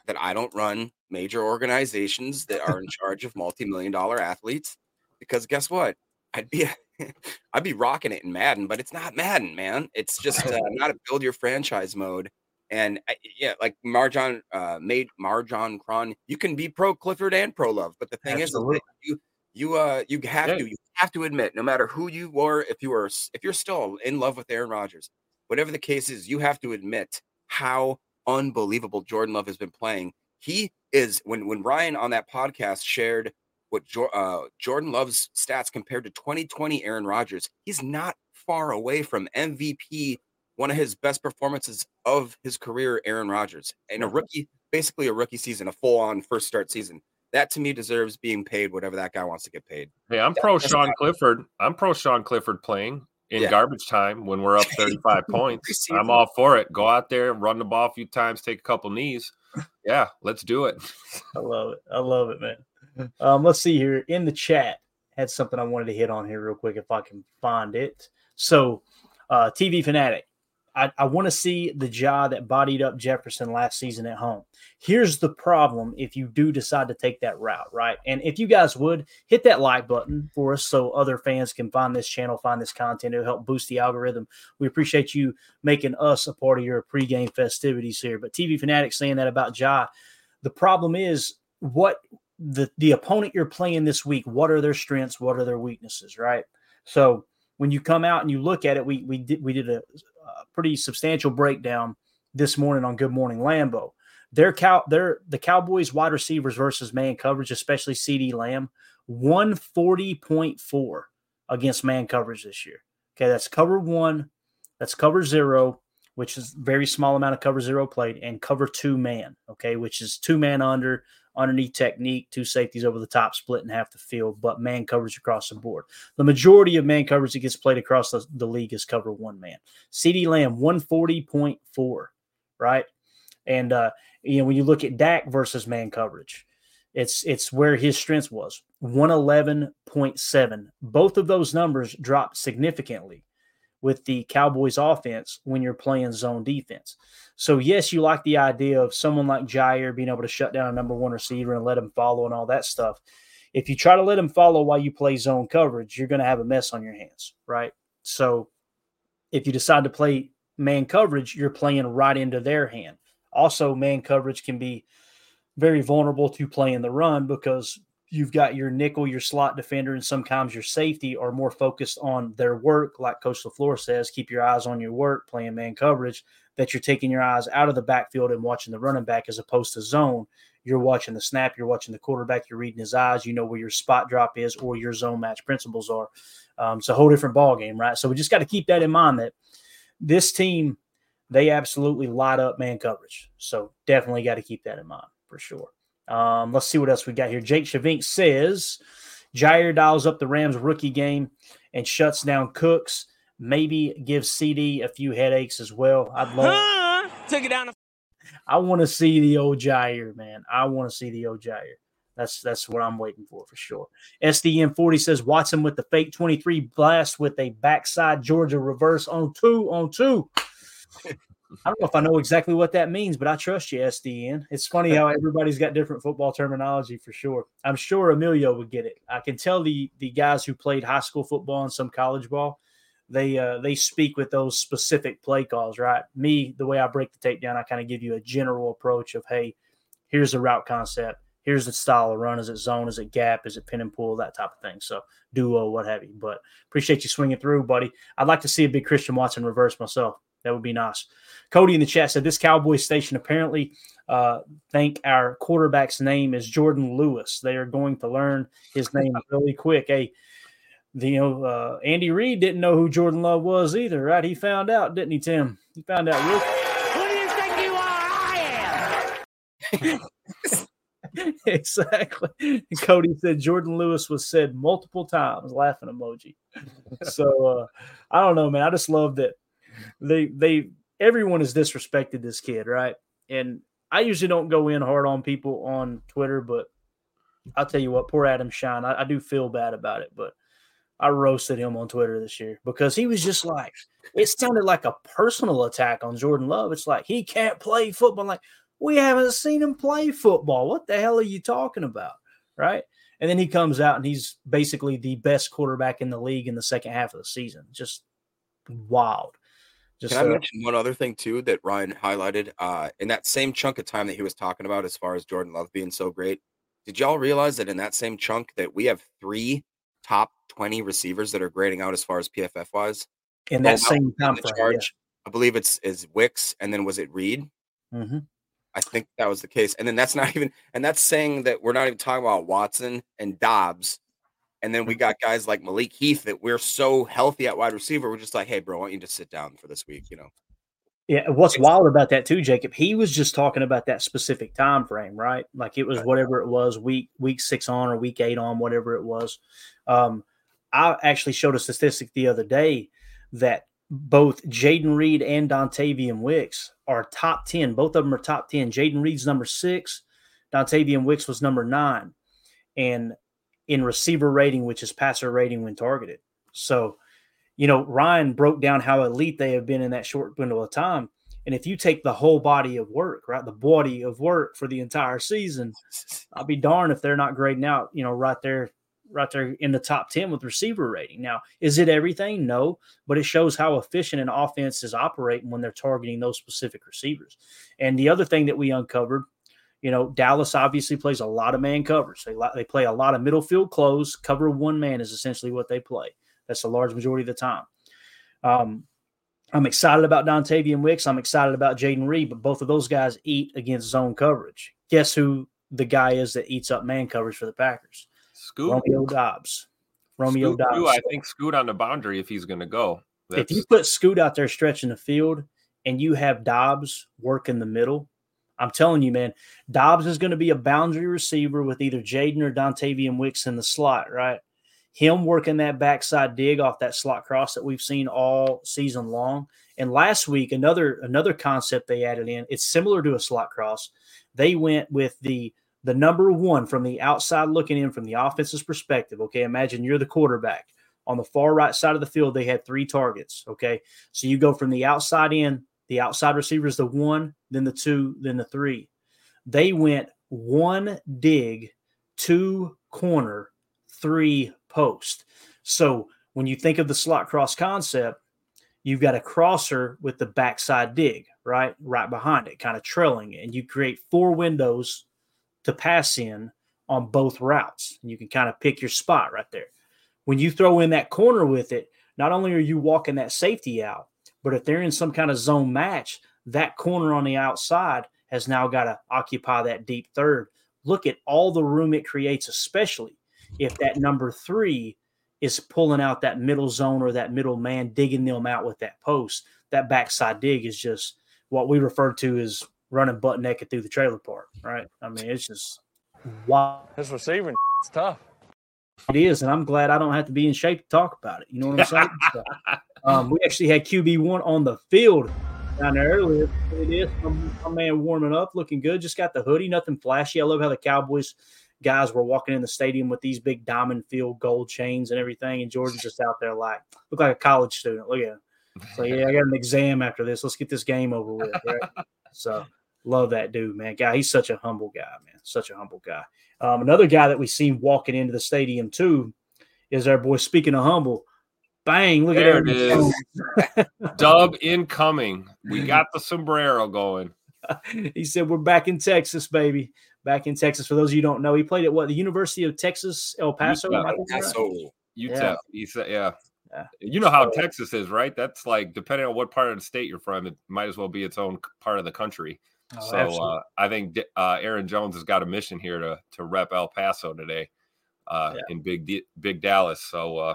that I don't run major organizations that are in charge of multi-million dollar athletes because guess what? I'd be I'd be rocking it in Madden, but it's not Madden, man. It's just uh, not a build your franchise mode. And I, yeah, like Marjan uh, made Marjan Cron, you can be pro Clifford and pro Love, but the thing Absolutely. is, you you uh you have yeah. to you have to admit, no matter who you were, if you were if you're still in love with Aaron Rodgers, whatever the case is, you have to admit how unbelievable Jordan Love has been playing. He is when when Ryan on that podcast shared what uh, Jordan Love's stats compared to 2020 Aaron Rodgers, he's not far away from MVP, one of his best performances of his career, Aaron Rodgers, and a rookie, basically a rookie season, a full on first start season. That to me deserves being paid whatever that guy wants to get paid. Hey, I'm pro Sean Clifford. I'm pro Sean Clifford playing in yeah. garbage time when we're up 35 points. I'm all for it. Go out there, run the ball a few times, take a couple knees. Yeah, let's do it. I love it. I love it, man. Um, let's see here in the chat. Had something I wanted to hit on here real quick if I can find it. So, uh, TV fanatic, I, I want to see the jaw that bodied up Jefferson last season at home. Here's the problem if you do decide to take that route, right? And if you guys would hit that like button for us so other fans can find this channel, find this content, it'll help boost the algorithm. We appreciate you making us a part of your pregame festivities here. But TV Fanatics saying that about Ja. The problem is what the the opponent you're playing this week, what are their strengths, what are their weaknesses, right? So when you come out and you look at it, we we did we did a, a pretty substantial breakdown this morning on Good Morning Lambeau. Their cow, their the Cowboys wide receivers versus man coverage, especially CeeDee Lamb, one forty point four against man coverage this year. Okay, that's cover one, that's cover zero, which is very small amount of cover zero played, and cover two man. Okay, which is two man under underneath technique, two safeties over the top, split in half the field, but man coverage across the board. The majority of man coverage that gets played across the, the league is cover one man. CeeDee Lamb, 140.4, right? And, uh, you know, when you look at Dak versus man coverage, it's it's where his strength was 111.7. Both of those numbers dropped significantly with the Cowboys offense when you're playing zone defense. So, yes, you like the idea of someone like Jaire being able to shut down a number one receiver and let him follow and all that stuff. If you try to let him follow while you play zone coverage, you're going to have a mess on your hands, right? So, if you decide to play man coverage, you're playing right into their hand. Also, man coverage can be very vulnerable to playing the run because you've got your nickel, your slot defender, and sometimes your safety are more focused on their work, like Coach LaFleur says, keep your eyes on your work, playing man coverage, that you're taking your eyes out of the backfield and watching the running back as opposed to zone. You're watching the snap, you're watching the quarterback, you're reading his eyes, you know where your spot drop is or your zone match principles are. Um, it's a whole different ball game, right? So we just got to keep that in mind that this team, they absolutely light up man coverage. So definitely got to keep that in mind for sure. Um, let's see what else we got here. Jake Shavink says Jaire dials up the Rams rookie game and shuts down Cooks. Maybe gives CeeDee a few headaches as well. I'd love. Huh? Took it down. I want to see the old Jaire, man. I want to see the old Jaire. That's that's what I'm waiting for for sure. SDM 40 says Watson with the fake 23 blast with a backside Georgia reverse on two on two. I don't know if I know exactly what that means, but I trust you, SDN. It's funny how everybody's got different football terminology for sure. I'm sure Emilio would get it. I can tell the the guys who played high school football and some college ball, they uh, they speak with those specific play calls, right? Me, the way I break the tape down, I kind of give you a general approach of, hey, here's the route concept, here's the style of run, is it zone, is it gap, is it pin and pull, that type of thing. So duo, what have you. But appreciate you swinging through, buddy. I'd like to see a big Christian Watson reverse myself. That would be nice. Cody in the chat said this Cowboy station apparently uh, think our quarterback's name is Jordan Lewis. They are going to learn his name really quick. Hey, the, you know, uh, Andy Reid didn't know who Jordan Love was either, right? He found out, didn't he, Tim? He found out real. Who do you think you are? I am. exactly. Cody said Jordan Lewis was said multiple times, laughing emoji. So uh, I don't know, man. I just love that they they everyone has disrespected this kid, right? And I usually don't go in hard on people on Twitter, but I'll tell you what, poor Adam Schein, I, I do feel bad about it, but I roasted him on Twitter this year because he was just like it sounded like a personal attack on Jordan Love. It's like he can't play football. Like we haven't seen him play football. What the hell are you talking about? Right. And then he comes out and he's basically the best quarterback in the league in the second half of the season. Just wild. Just Can I uh, mention one other thing too that Ryan highlighted? Uh, in that same chunk of time that he was talking about, as far as Jordan Love being so great, did y'all realize that in that same chunk that we have three top twenty receivers that are grading out as far as PFF wise? in that same time frame. charge, I believe it's is Wicks, and then was it Reed? yeah. Mhm. I think that was the case. And then that's not even, and that's saying that we're not even talking about Watson and Doubs. And then we got guys like Malik Heath that we're so healthy at wide receiver. We're just like, hey, bro, I want you to sit down for this week, you know? Yeah, what's wild about that too, Jacob? He was just talking about that specific time frame, right? Like it was whatever it was, week week six on or week eight on, whatever it was. Um, I actually showed a statistic the other day that both Jayden Reed and Dontayvion Wicks are top ten. Both of them are top ten. Jayden Reed's number six, Dontayvion Wicks was number nine, and in receiver rating, which is passer rating when targeted. So you know, Ryan broke down how elite they have been in that short window of time. And if you take the whole body of work, right, the body of work for the entire season, I'll be darned if they're not grading out, you know, right there, right there in the top 10 with receiver rating. Now, is it everything? No, but it shows how efficient an offense is operating when they're targeting those specific receivers. And the other thing that we uncovered, you know, Dallas obviously plays a lot of man coverage. They, they play a lot of middle field close. Cover one man is essentially what they play. That's a large majority of the time. Um, I'm excited about Dontayvion Wicks. I'm excited about Jayden Reed, but both of those guys eat against zone coverage. Guess who the guy is that eats up man coverage for the Packers? Scoot. Romeo Doubs. Romeo Scoot, Doubs. too, I think Scoot on the boundary if he's going to go. if you put Scoot out there stretching the field and you have Doubs work in the middle, I'm telling you, man, Doubs is going to be a boundary receiver with either Jayden or Dontayvion Wicks in the slot, right? Him working that backside dig off that slot cross that we've seen all season long. And last week, another another concept they added in. It's similar to a slot cross. They went with the the number one from the outside looking in from the offense's perspective. Okay, imagine you're the quarterback on the far right side of the field. They had three targets. Okay, so you go from the outside in. The outside receiver is the one, then the two, then the three. They went one dig, two corner, three post. So when you think of the slot cross concept, you've got a crosser with the backside dig, right? Right behind it, kind of trailing it. And you create four windows to pass in on both routes. And you can kind of pick your spot right there. When you throw in that corner with it, not only are you walking that safety out, but if they're in some kind of zone match, that corner on the outside has now got to occupy that deep third. Look at all the room it creates, especially if that number three is pulling out that middle zone or that middle man, digging them out with that post. That backside dig is just what we refer to as running butt naked through the trailer park, right? I mean, it's just wow. His receiving it's tough. It is, and I'm glad I don't have to be in shape to talk about it. You know what I'm saying? um, we actually had QB one on the field down there earlier. It is my, my man warming up, looking good. Just got the hoodie, nothing flashy. I love how the Cowboys guys were walking in the stadium with these big diamond field gold chains and everything, and Jordan's just out there like look like a college student. Look at him. So yeah, I got an exam after this. Let's get this game over with. Right? so love that dude, man. Guy, he's such a humble guy, man. Such a humble guy. Um, another guy that we seen walking into the stadium too is our boy. Speaking of humble, bang! Look there at it is. Dub incoming. We got the sombrero going. he said, "We're back in Texas, baby. Back in Texas." For those of you who don't know, he played at what the University of Texas, El Paso. UTEP. am I thinking? UTEP. Yeah. He said, yeah. Yeah. You know how So- Texas is, right? That's like depending on what part of the state you're from, it might as well be its own part of the country. Oh, so uh. I think uh, Aaron Jones has got a mission here to to rep El Paso today uh, Yeah. in Big D- Big Dallas. So uh,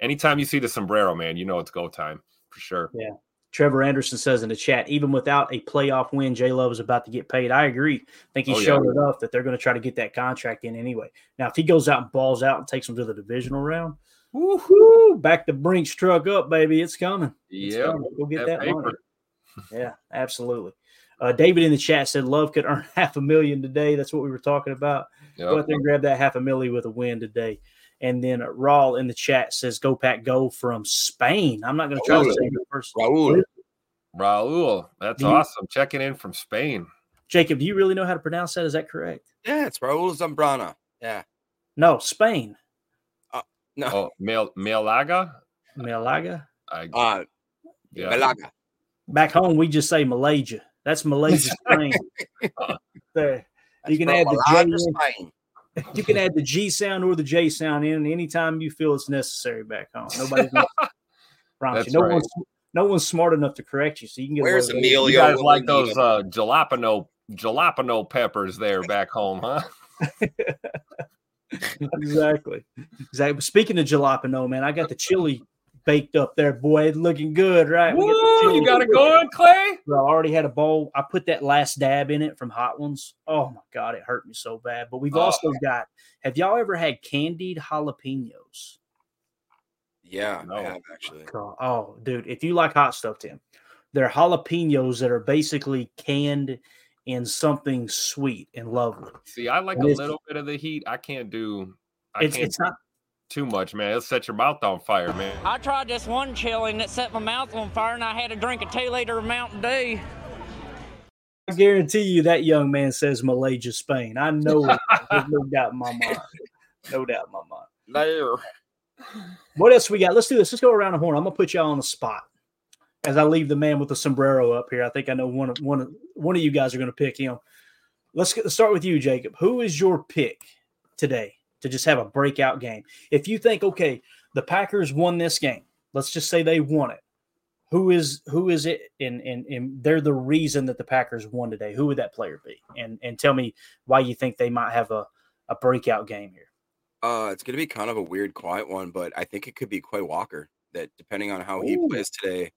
anytime you see the sombrero, man, you know it's go time for sure. Yeah. Trevor Anderson says in the chat, even without a playoff win, J Love is about to get paid. I agree. I think he Oh, yeah. showed enough that they're going to try to get that contract in anyway. Now, if he goes out and balls out and takes them to the divisional round, woo, back the Brinks truck up, baby. It's coming. Coming. Go get that that, money. Yeah, absolutely. Uh, David in the chat said Love could earn half a million today. That's what we were talking about. Go Yep. out there and grab that half a million with a win today. And then uh, Rawl in the chat says Go Pack Go from Spain. I'm not going to try to say your first. Raul. Raul, that's you- awesome. Checking in from Spain. Jacob, do you really know how to pronounce that? Is that correct? Yeah, it's Raul Zambrana. Yeah. No, Spain. No. Oh, Mel Malaga. Malaga. I, Uh, yeah. Malaga. Back home, we just say Malaysia. That's Malaysia, Spain. there. You can add the J Malaga, in. Spain. You can add the G sound or the J sound in anytime you feel it's necessary back home. Nobody's gonna promise you. No right. one's no one's smart enough to correct you, so you can get away Where's with it. Emilio? You guys What like those uh, jalapeno jalapeno peppers there back home, huh? exactly. Exactly. Speaking of jalapeno, man, I got the chili baked up there, boy. It's looking good, right? We got the Woo, you got it baked. going, Clay. Bro, I already had a bowl. I put that last dab in it from Hot Ones. Oh my god, it hurt me so bad. But we've Oh. also got. Have y'all ever had candied jalapenos? Yeah, No. I oh, have actually. God, Oh, dude, if you like hot stuff, Tim, they're jalapenos that are basically canned in something sweet and lovely. See, I like It a little bit of the heat. I can't do. I It's can't it's not. Too much, man. It'll set your mouth on fire, man. I tried this one chili and it set my mouth on fire, and I had to drink a two liter of Mountain Dew. I guarantee you that young man says Malaysia, Spain. I know it. There's no doubt in my mind. No doubt in my mind. There. What else we got? Let's do this. Let's go around the horn. I'm gonna put y'all on the spot as I leave the man with the sombrero up here. I think I know one of one of one of you guys are gonna pick him. Let's get, start with you, Jacob. Who is your pick today to just have a breakout game? If you think, okay, the Packers won this game, let's just say they won it. Who is who is it? And and and they're the reason that the Packers won today. Who would that player be? And and tell me why you think they might have a a breakout game here. Uh, it's going to be kind of a weird, quiet one, but I think it could be Quay Walker. That depending on how he plays today,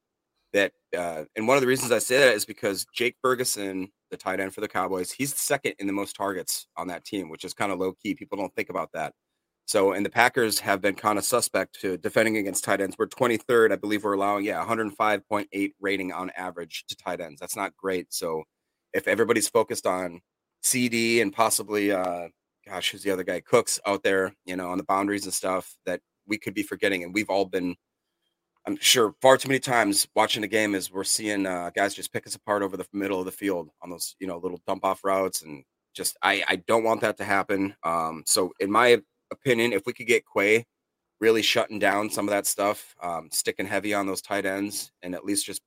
that uh, and one of the reasons I say that is because Jake Ferguson, the tight end for the Cowboys, he's second in the most targets on that team, which is kind of low key. People don't think about that. So, and the Packers have been kind of suspect to defending against tight ends. We're 23rd, I believe. We're allowing yeah 105.8 rating on average to tight ends. That's not great. So, if everybody's focused on CeeDee and possibly uh gosh, who's the other guy? Cooks out there, you know, on the boundaries and stuff that we could be forgetting. And we've all been, I'm sure, far too many times watching the game is we're seeing uh, guys just pick us apart over the middle of the field on those, you know, little dump off routes. And just, I, I don't want that to happen. Um, so, in my opinion, if we could get Quay really shutting down some of that stuff, um, sticking heavy on those tight ends, and at least just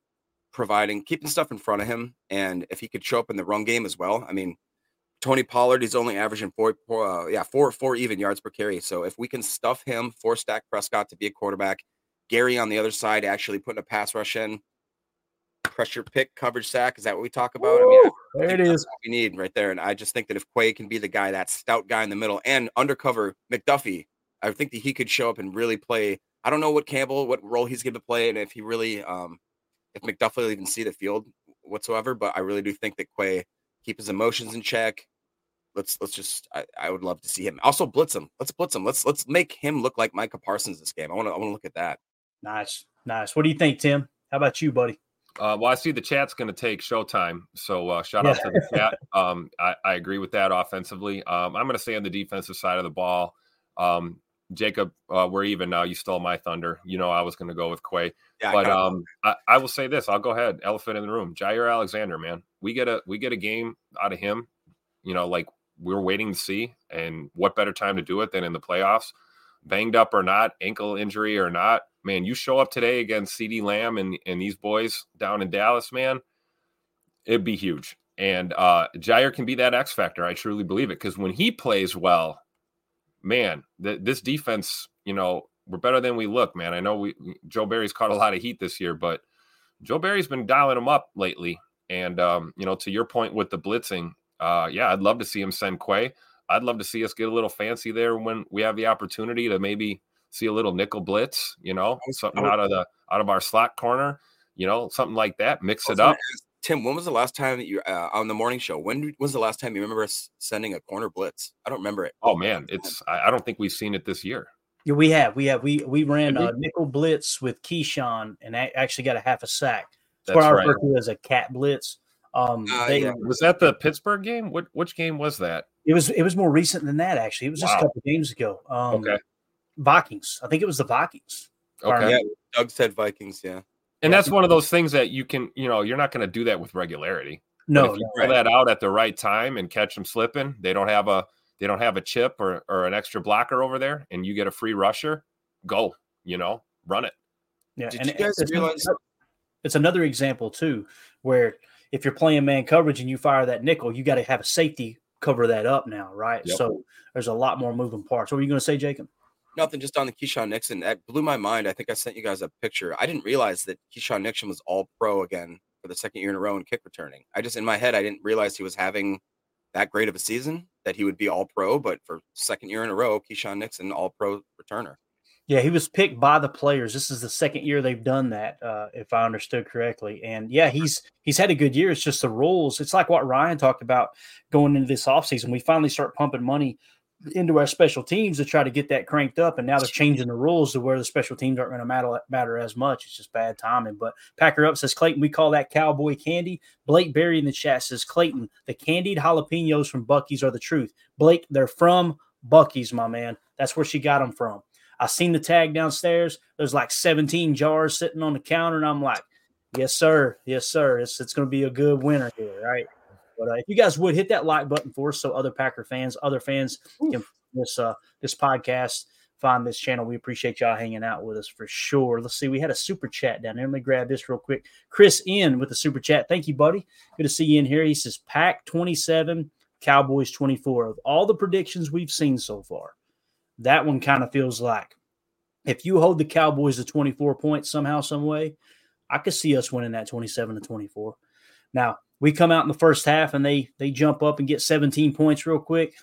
providing, keeping stuff in front of him. And if he could show up in the run game as well, I mean, Tony Pollard, he's only averaging four, four uh, yeah, four, four even yards per carry. So if we can stuff him, force Dak Prescott to be a quarterback, Gary on the other side actually putting a pass rush in, pressure pick, coverage sack. Is that what we talk about? I mean, I there it is. what we need right there. And I just think that if Quay can be the guy, that stout guy in the middle, and undercover McDuffie, I think that he could show up and really play. I don't know what Campbell, what role he's going to play, and if he really, um, if McDuffie will even see the field whatsoever. But I really do think that Quay keep his emotions in check. Let's let's just I, I would love to see him. Also blitz him. Let's blitz him. Let's let's make him look like Micah Parsons this game. I want to I want to look at that. Nice, nice. What do you think, Tim? How about you, buddy? Uh, well, I see the chat's going to take Showtime, so uh, shout out to the chat. Um, I, I agree with that offensively. Um, I'm going to say on the defensive side of the ball, um, Jacob, uh, we're even now. You stole my thunder. You know I was going to go with Quay, Yeah, but kinda- um, I, I will say this. I'll go ahead. Elephant in the room. Jaire Alexander, man, we get a we get a game out of him. You know, like we're waiting to see, and what better time to do it than in the playoffs? Banged up or not, ankle injury or not, man, you show up today against CeeDee Lamb and and these boys down in Dallas, man, it'd be huge. And uh Jaire can be that X factor. I truly believe it because when he plays well, man, th- this defense, you know, we're better than we look, man. I know we Joe Barry's caught a lot of heat this year, but Joe Barry's been dialing them up lately. And um, you know, to your point with the blitzing, uh, yeah, I'd love to see him send Quay. I'd love to see us get a little fancy there when we have the opportunity to maybe see a little nickel blitz, you know, something out of the out of our slot corner, you know, something like that. Mix it up. ask, Tim, when was the last time that you uh, on the morning show? When was the last time you remember us sending a corner blitz? I don't remember it. Oh man, it's I, I don't think we've seen it this year. Yeah, we have, we have, we we ran Did we? a nickel blitz with Keisean and a- actually got a half a sack. That's, That's what I right. refer to as a cat blitz. Um, Uh, they, yeah. Was that the Pittsburgh game? What which game was that? It was it was more recent than that actually. It was just a Wow. couple games ago. Um, Okay. Vikings. I think it was the Vikings. Okay. Yeah. Doug said Vikings. Yeah, And that's one of those things that you can, you know, you're not going to do that with regularity. But No, if you no. pull that out at the right time and catch them slipping, they don't have a they don't have a chip or or an extra blocker over there, and you get a free rusher, go, you know, run it. Yeah, Did and you guys it's, realize- it's another example too, where if you're playing man coverage and you fire that nickel, you got to have a safety cover that up now, right? Yep. So there's a lot more moving parts. What were you going to say, Jacob? Nothing. Just on the Keisean Nixon, that blew my mind. I think I sent you guys a picture. I didn't realize that Keisean Nixon was All Pro again for the second year in a row in kick returning. I just in my head, I didn't realize he was having that great of a season that he would be All Pro. But for second year in a row, Keisean Nixon All Pro returner. Yeah, he was picked by the players. This is the second year they've done that, uh, if I understood correctly. And yeah, he's he's had a good year. It's just the rules. It's like what Ryan talked about going into this offseason. We finally start pumping money into our special teams to try to get that cranked up. And now they're changing the rules to where the special teams aren't going to matter matter as much. It's just bad timing. But Packer up says Clayton, we call that cowboy candy. Blake Berry in the chat says Clayton, the candied jalapenos from Buc-ee's are the truth. Blake, they're from Buc-ee's, my man. That's where she got them from. I seen the tag downstairs. There's like 17 jars sitting on the counter, and I'm like, yes, sir. Yes, sir. It's, it's going to be a good winner here, right? But uh, if you guys would hit that like button for us so other Packer fans, other fans can this uh this podcast find this channel. We appreciate y'all hanging out with us for sure. Let's see. We had a super chat down there. Let me grab this real quick. Chris in with the super chat. Thank you, buddy. Good to see you in here. He says Pack 27, Cowboys 24. Of all the predictions we've seen so far, that one kind of feels like if you hold the Cowboys to 24 points somehow, some way, I could see us winning that 27 to 24. Now, we come out in the first half and they they jump up and get 17 points real quick.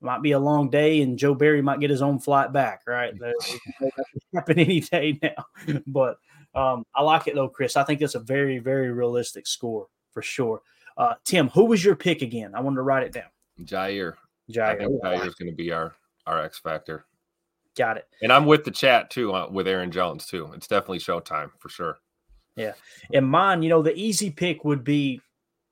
Might be a long day, and Joe Barry might get his own flight back. Right, that that could happen any day now. But um, I like it though, Chris. I think that's a very very realistic score for sure. Uh, Tim, who was your pick again? I wanted to write it down. Jaire. I Jaire. think Jaire is going to be our our X factor. Got it. And I'm with the chat too uh, with Aaron Jones too. It's definitely showtime for sure. Yeah. And mine, you know, the easy pick would be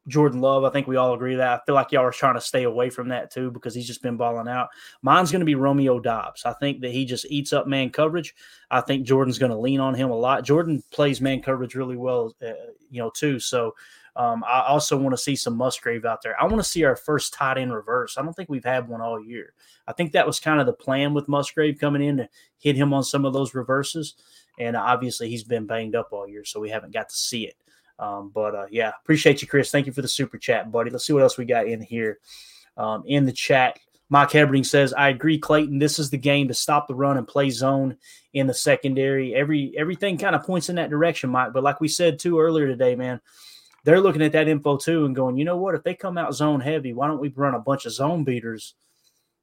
Jordan Love. I think we all agree that. I feel like y'all are trying to stay away from that too because he's just been balling out. Mine's going to be Romeo Doubs. I think that he just eats up man coverage. I think Jordan's going to lean on him a lot. Jordan plays man coverage really well, uh, you know, too. So um, I also want to see some Musgrave out there. I want to see our first tight end reverse. I don't think we've had one all year. I think that was kind of the plan with Musgrave coming in to hit him on some of those reverses. And obviously, he's been banged up all year, so we haven't got to see it. Um, but uh, yeah, appreciate you, Chris. Thank you for the super chat, buddy. Let's see what else we got in here. Um, in the chat, Mike Hebring says, "I agree, Clayton. This is the game to stop the run and play zone in the secondary. Every everything kind of points in that direction, Mike. But like we said too earlier today, man." They're looking at that info too and going, you know what? If they come out zone heavy, why don't we run a bunch of zone beaters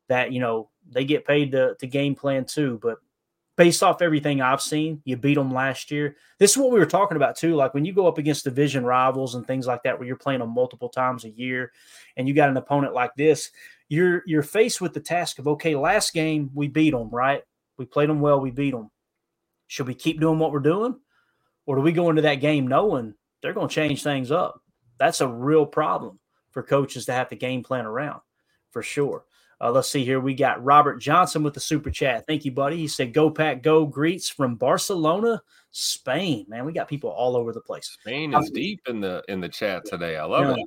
that you know they get paid to, to game plan too. But based off everything I've seen, you beat them last year. This is what we were talking about too. Like when you go up against division rivals and things like that, where you're playing them multiple times a year, and you got an opponent like this, you're you're faced with the task of okay, last game we beat them, right? We played them well, we beat them. Should we keep doing what we're doing, or do we go into that game knowing they're going to change things up? That's a real problem for coaches to have to game plan around, for sure. Uh, let's see here. We got Robert Johnson with the super chat. Thank you, buddy. He said, "Go pack, go!" Greets from Barcelona, Spain. Man, we got people all over the place. Spain is deep in the in the chat today. I love it.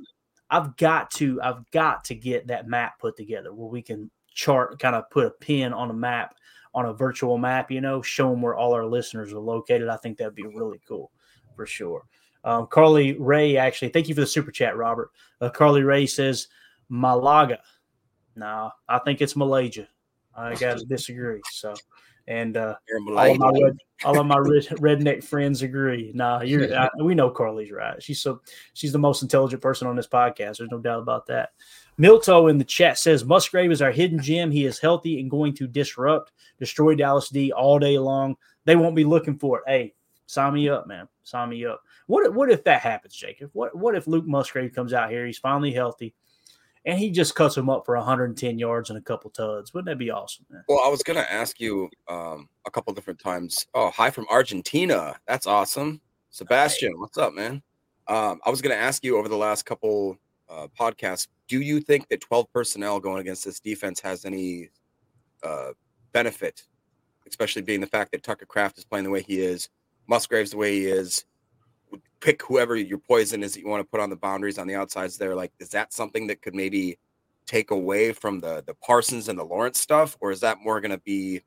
I've got to, I've got to get that map put together where we can chart, kind of put a pin on a map, on a virtual map. You know, show them where all our listeners are located. I think that'd be really cool, for sure. Um, Carly Ray, actually, thank you for the super chat, Robert. Uh, Carly Ray says Malaga. No, I think it's Malaysia. I got to disagree. So, and uh, all of my red, all of my red, redneck friends agree. Nah, you're. I, we know Carly's right. She's so she's the most intelligent person on this podcast. There's no doubt about that. Milto in the chat says Musgrave is our hidden gem. He is healthy and going to disrupt, destroy Dallas D all day long. They won't be looking for it. Hey, sign me up, man. Sign me up. What if, what if that happens, Jacob? What what if Luke Musgrave comes out here? He's finally healthy and he just cuts him up for 110 yards and a couple tuds. Wouldn't that be awesome? Man? Well, I was gonna ask you um, a couple different times. Oh, hi from Argentina. That's awesome, Sebastian. What's up, man? Um, I was gonna ask you over the last couple uh, podcasts. Do you think that 12 personnel going against this defense has any uh, benefit, especially being the fact that Tucker Kraft is playing the way he is, Musgraves the way he is? Pick whoever your poison is that you want to put on the boundaries on the outsides there. Like, is that something that could maybe take away from the the Parsons and the Lawrence stuff, or is that more going to be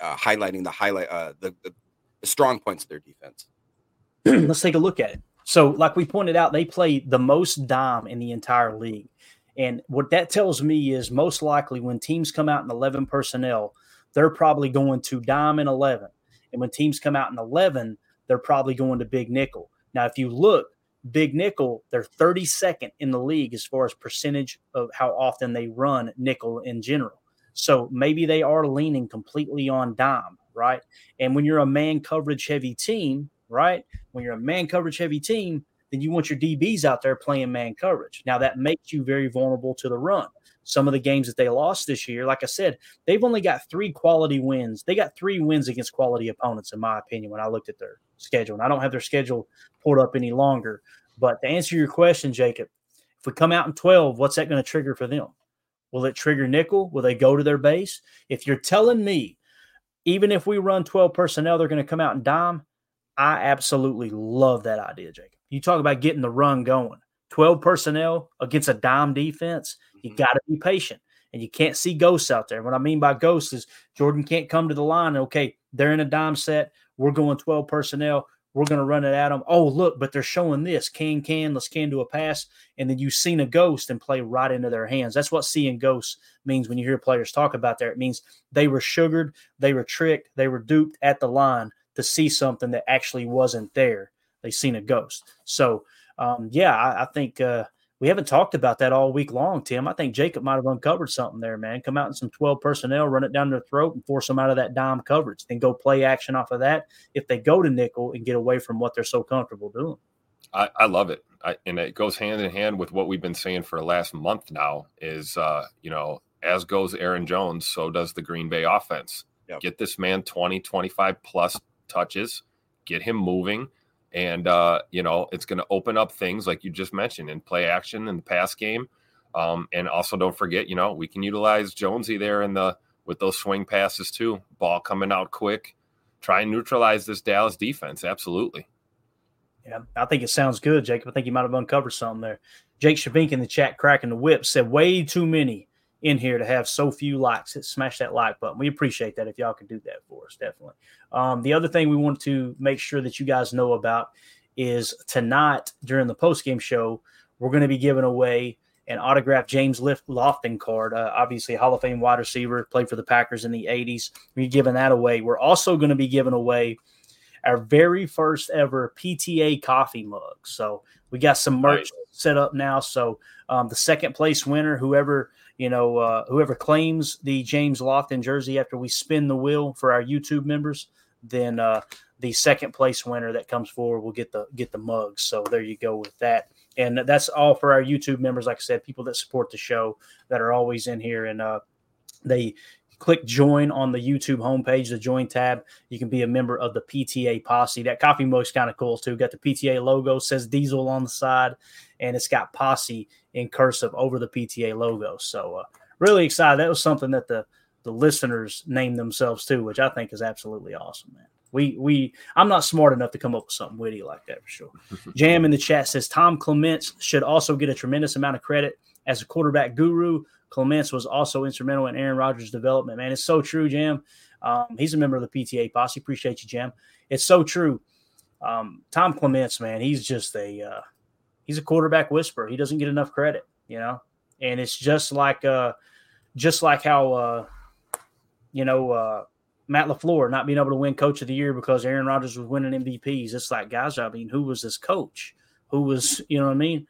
uh, highlighting the highlight uh, the, the the strong points of their defense? Let's take a look at it. So, like we pointed out, they play the most dime in the entire league. And what that tells me is most likely when teams come out in 11 personnel, they're probably going to dime in 11. And when teams come out in 11, they're probably going to big nickel. Now, if you look, Big Nickel, they're 32nd in the league as far as percentage of how often they run nickel in general. So maybe they are leaning completely on dime, right? And when you're a man coverage heavy team, right? When you're a man coverage heavy team, then you want your DBs out there playing man coverage. Now that makes you very vulnerable to the run some of the games that they lost this year, like I said, they've only got three quality wins. They got three wins against quality opponents, in my opinion, when I looked at their schedule. And I don't have their schedule pulled up any longer. But to answer your question, Jacob, if we come out in 12, what's that going to trigger for them? Will it trigger nickel? Will they go to their base? If you're telling me, even if we run 12 personnel, they're going to come out and dime, I absolutely love that idea, Jacob. You talk about getting the run going. 12 personnel against a dime defense, you mm-hmm. got to be patient and you can't see ghosts out there. What I mean by ghosts is Jordan can't come to the line. Okay, they're in a dime set. We're going 12 personnel. We're going to run it at them. Oh, look, but they're showing this can, can, let's can do a pass. And then you've seen a ghost and play right into their hands. That's what seeing ghosts means when you hear players talk about there. It means they were sugared, they were tricked, they were duped at the line to see something that actually wasn't there. They seen a ghost. So, um, yeah, I, I think uh, we haven't talked about that all week long, Tim. I think Jacob might have uncovered something there, man. Come out in some 12 personnel, run it down their throat, and force them out of that dime coverage. Then go play action off of that if they go to nickel and get away from what they're so comfortable doing. I, I love it. I, and it goes hand in hand with what we've been saying for the last month now is, uh, you know, as goes Aaron Jones, so does the Green Bay offense. Yep. Get this man 20, 25 plus touches, get him moving and uh, you know it's going to open up things like you just mentioned in play action in the pass game. Um, and also don't forget, you know, we can utilize Jonesy there in the with those swing passes too. Ball coming out quick. Try and neutralize this Dallas defense. Absolutely. Yeah, I think it sounds good, Jacob. I think you might have uncovered something there. Jake Shavink in the chat cracking the whip said way too many in here to have so few likes. Smash that like button. We appreciate that if y'all can do that for us, definitely. Um, the other thing we want to make sure that you guys know about is tonight during the post game show, we're going to be giving away an autographed James Lofton card. Uh, obviously, Hall of Fame wide receiver, played for the Packers in the 80s. We're giving that away. We're also going to be giving away our very first ever PTA coffee mug. So we got some merch nice. set up now. So um, the second place winner, whoever you know, uh, whoever claims the James Lofton jersey after we spin the wheel for our YouTube members, then uh, the second place winner that comes forward will get the get the mugs. So there you go with that. And that's all for our YouTube members. Like I said, people that support the show that are always in here and uh, they click join on the YouTube homepage, the join tab. You can be a member of the PTA posse. That coffee mug's kind of cool too. Got the PTA logo, says Diesel on the side, and it's got posse in cursive over the PTA logo. So uh, really excited. That was something that the the listeners named themselves too, which I think is absolutely awesome, man. We we I'm not smart enough to come up with something witty like that for sure. Jam in the chat says Tom Clements should also get a tremendous amount of credit as a quarterback guru. Clements was also instrumental in Aaron Rodgers' development. Man, it's so true, Jam. Um, he's a member of the PTA posse. Appreciate you, Jam. It's so true. Um, Tom Clements, man, he's just a uh, he's a quarterback whisperer. He doesn't get enough credit, you know. And it's just like uh, just like how uh, you know uh, Matt LaFleur not being able to win coach of the year because Aaron Rodgers was winning MVPs. It's like, guys, I mean, who was this coach? Who was, you know what I mean?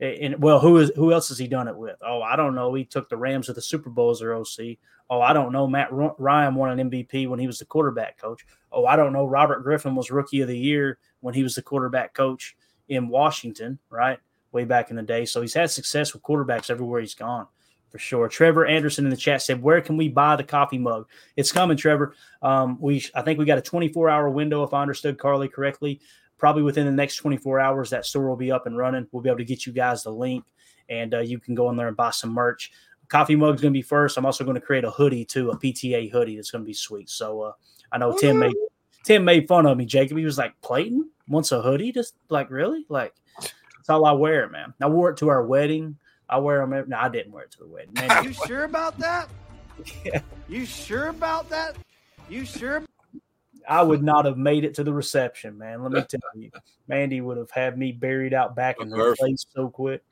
And well, who is who else has he done it with? Oh, I don't know. He took the Rams to the Super Bowl as their OC. Oh, I don't know. Matt Ryan won an MVP when he was the quarterback coach. Oh, I don't know. Robert Griffin was rookie of the year when he was the quarterback coach in Washington, right? Way back in the day. So he's had success with quarterbacks everywhere he's gone for sure. Trevor Anderson in the chat said, "Where can we buy the coffee mug?" It's coming, Trevor. Um, we I think we got a 24 hour window, if I understood Carly correctly. Probably within the next 24 hours, that store will be up and running. We'll be able to get you guys the link, and uh, you can go in there and buy some merch. Coffee mug is going to be first. I'm also going to create a hoodie too, a PTA hoodie. That's going to be sweet. So uh, I know Tim made Tim made fun of me. Jacob, he was like, "Clayton wants a hoodie." Just like really, like that's all I wear, man. I wore it to our wedding. I wear them. Every, no, I didn't wear it to the wedding. Man, you sure about that? Yeah. You sure about that? You sure? I would not have made it to the reception, man. Let me tell you, Mandy would have had me buried out back in the place so quick.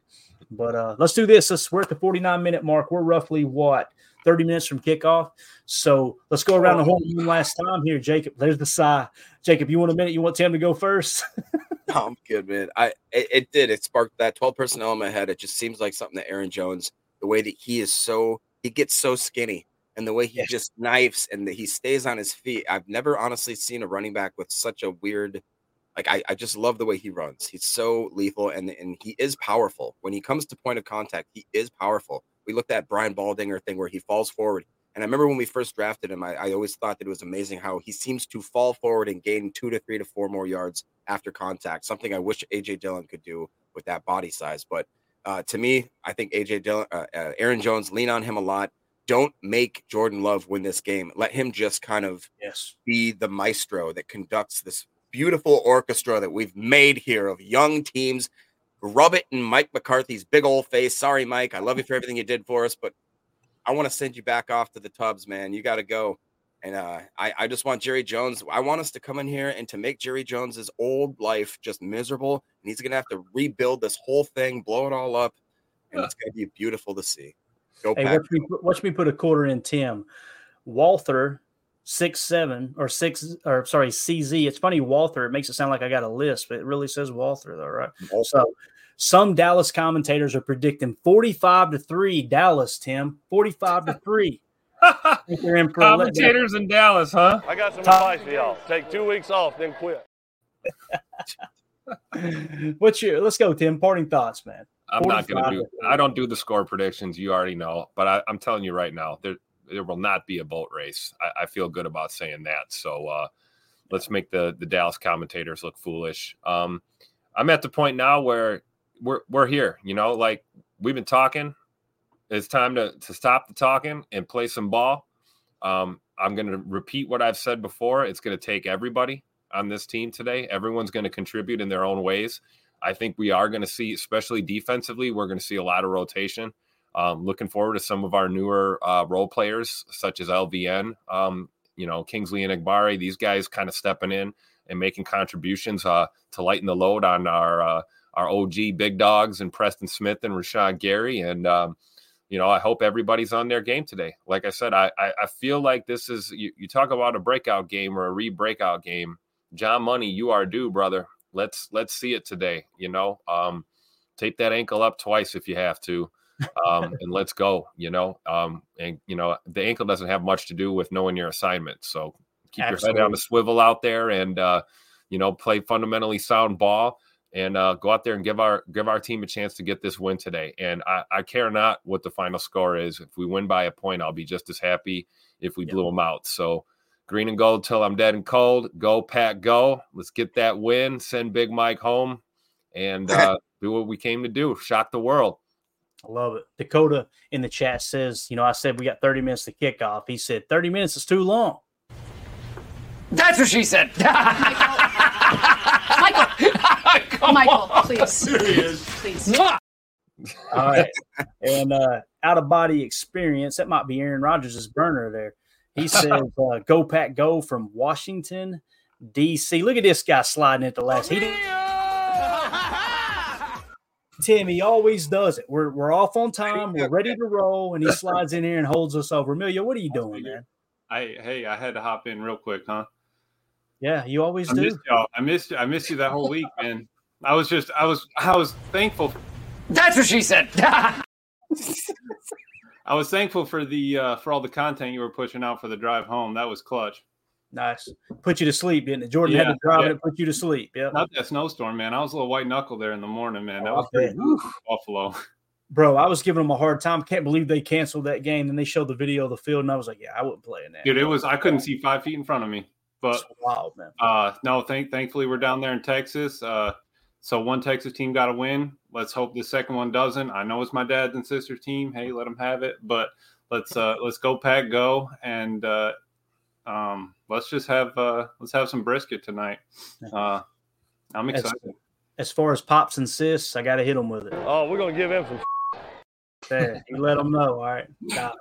But uh, let's do this. Let's, we're at the 49 minute mark. We're roughly what 30 minutes from kickoff. So let's go around the oh. horn one last time here, Jacob. There's the sigh. Jacob, you want a minute? You want Tim to go first? no, I'm good, man. I it, it, did. It sparked that 12 personnel in my head. It just seems like something that Aaron Jones, the way that he is so he gets so skinny and the way he yes. just knifes and that he stays on his feet. I've never honestly seen a running back with such a weird like I, I just love the way he runs. He's so lethal and and he is powerful. When he comes to point of contact, he is powerful. We looked at Brian Baldinger thing where he falls forward. And I remember when we first drafted him, I, I always thought that it was amazing how he seems to fall forward and gain two to three to four more yards after contact. Something I wish AJ Dillon could do with that body size. But uh, to me, I think AJ Dillon, uh, uh, Aaron Jones, lean on him a lot. Don't make Jordan Love win this game. Let him just kind of yes. be the maestro that conducts this beautiful orchestra that we've made here of young teams. Rub it in Mike McCarthy's big old face. Sorry, Mike. I love you for everything you did for us, but I want to send you back off to the tubs, man. You got to go. And uh, I, I just want Jerry Jones. I want us to come in here and to make Jerry Jones's old life just miserable. And he's going to have to rebuild this whole thing, blow it all up. And it's going to be beautiful to see. Go hey, watch me, watch me put a quarter in Tim. Walther six seven or six or sorry CZ. It's funny Walther. It makes it sound like I got a list, but it really says Walther though, right? Walther. So some Dallas commentators are predicting forty five to three Dallas. Tim forty five to three. they're in commentators in Dallas, huh? I got some Top. advice for y'all. Take two weeks off, then quit. What's your? Let's go, Tim. Parting thoughts, man. I'm not going to do. I don't do the score predictions. You already know, but I, am telling you right now, there there will not be a boat race. I, I feel good about saying that. So uh, let's make the the Dallas commentators look foolish. Um, I'm at the point now where we're we're here. You know, like we've been talking. It's time to to stop the talking and play some ball. Um, I'm going to repeat what I've said before. It's going to take everybody on this team today. Everyone's going to contribute in their own ways. I think we are going to see, especially defensively, we're going to see a lot of rotation. Um, looking forward to some of our newer uh, role players, such as LVN, um, you know, Kingsley Enagbare, these guys kind of stepping in and making contributions uh, to lighten the load on our uh, our OG big dogs and Preston Smith and Rashan Gary. And, um, you know, I hope everybody's on their game today. Like I said, I, I, I feel like this is, you, you talk about a breakout game or a re breakout game. John Money, you are due, brother. Let's, let's see it today. You know, um, tape that ankle up twice if you have to. um, and let's go, you know. Um, and you know, the ankle doesn't have much to do with knowing your assignment. So keep Absolutely. your head on the swivel out there and uh, you know, play fundamentally sound ball and uh, go out there and give our give our team a chance to get this win today. And I, I care not what the final score is. If we win by a point, I'll be just as happy if we blew them out. So green and gold till I'm dead and cold. Go Pat, go! Let's get that win. Send Big Mike home, and uh, do what we came to do. Shock the world. I love it. Dakota in the chat says, you know, I said we got 30 minutes to kick off. He said 30 minutes is too long. That's what she said. Michael, Michael, please. Please. All right. and uh, out of body experience, that might be Aaron Rodgers' burner there. He says, uh, go pack go from Washington, D.C. Look at this guy sliding at the last. He didn't. Tim, he always does it. We're, we're off on time. We're ready to roll. And he slides in here and holds us over. Emilio, what are you doing, man? I hey, I had to hop in real quick, huh? Yeah, you always do. I do. missed y'all. I missed I missed you that whole week, man. I was just I was I was thankful. That's what she said. I was thankful for the uh, for all the content you were pushing out for the drive home. That was clutch. Nice. Put you to sleep, didn't it? Jordan had to drive yeah. it and put you to sleep. Yeah. Not that snowstorm, man. I was a little white knuckle there in the morning, man. That Oh, I was pretty bet. Buffalo. Bro, I was giving them a hard time. Can't believe they canceled that game. And they showed the video of the field, and I was like, yeah, I wouldn't play in that. Dude, it was I couldn't see five feet in front of me. But It's wild, man. uh no, thank thankfully we're down there in Texas. Uh so one Texas team got a win. Let's hope the second one doesn't. I know it's my dad's and sister's team. Hey, let them have it. But let's uh let's go pack go and uh um let's just have uh let's have some brisket tonight. Uh I'm As, excited. as far as pops and sis, I got to hit them with it. Oh, we're gonna give him some. There, you let them know. All right. Got it.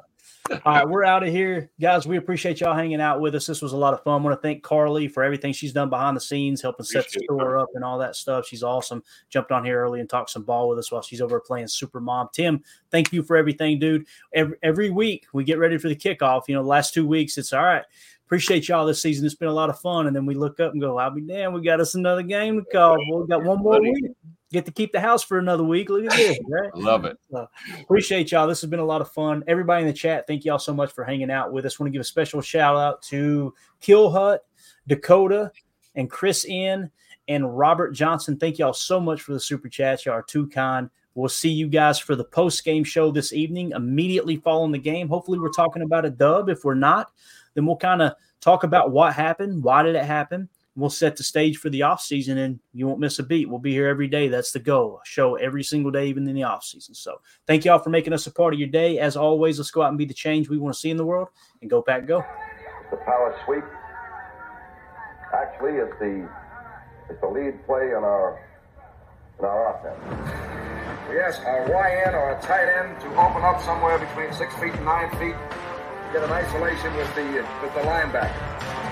All right, we're out of here. Guys, we appreciate y'all hanging out with us. This was a lot of fun. I want to thank Carly for everything she's done behind the scenes, helping set the Appreciate store up and all that stuff. She's awesome. Jumped on here early and talked some ball with us while she's over playing Super Mom. Tim, thank you for everything, dude. Every, every week we get ready for the kickoff. You know, last two weeks, it's all right. Appreciate y'all this season. It's been a lot of fun. And then we look up and go, I'll be damned. We got us another game to call. We got one more week. Get to keep the house for another week. Look at this, right? I love it. So, appreciate y'all. This has been a lot of fun. Everybody in the chat, thank y'all so much for hanging out with us. Want to give a special shout out to Kill Hut, Dakota, and Chris N and Robert Johnson. Thank y'all so much for the super chats. Y'all are too kind. We'll see you guys for the post game show this evening, immediately following the game. Hopefully, we're talking about a dub. If we're not, then we'll kind of talk about what happened, why did it happen. We'll set the stage for the offseason and you won't miss a beat. We'll be here every day. That's the goal. Show every single day, even in the offseason. So thank y'all for making us a part of your day. As always, let's go out and be the change we want to see in the world and go pack go. The power sweep actually is the it's the lead play in our in our offense. We Yes, a YN or a tight end to open up somewhere between six feet and nine feet. Get an isolation with the with the linebacker.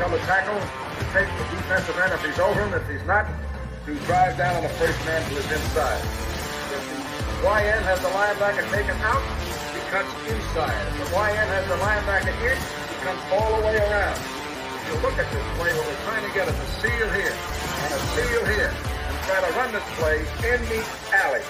Tell the tackle to take the defensive end if he's over him. If he's not, to drive down on the first man to his inside. If the YN has the linebacker taken out, he cuts inside. If the YN has the linebacker in, he comes all the way around. If you look at this play, what we're trying to get is a seal here and a seal here and try to run this play in the alley.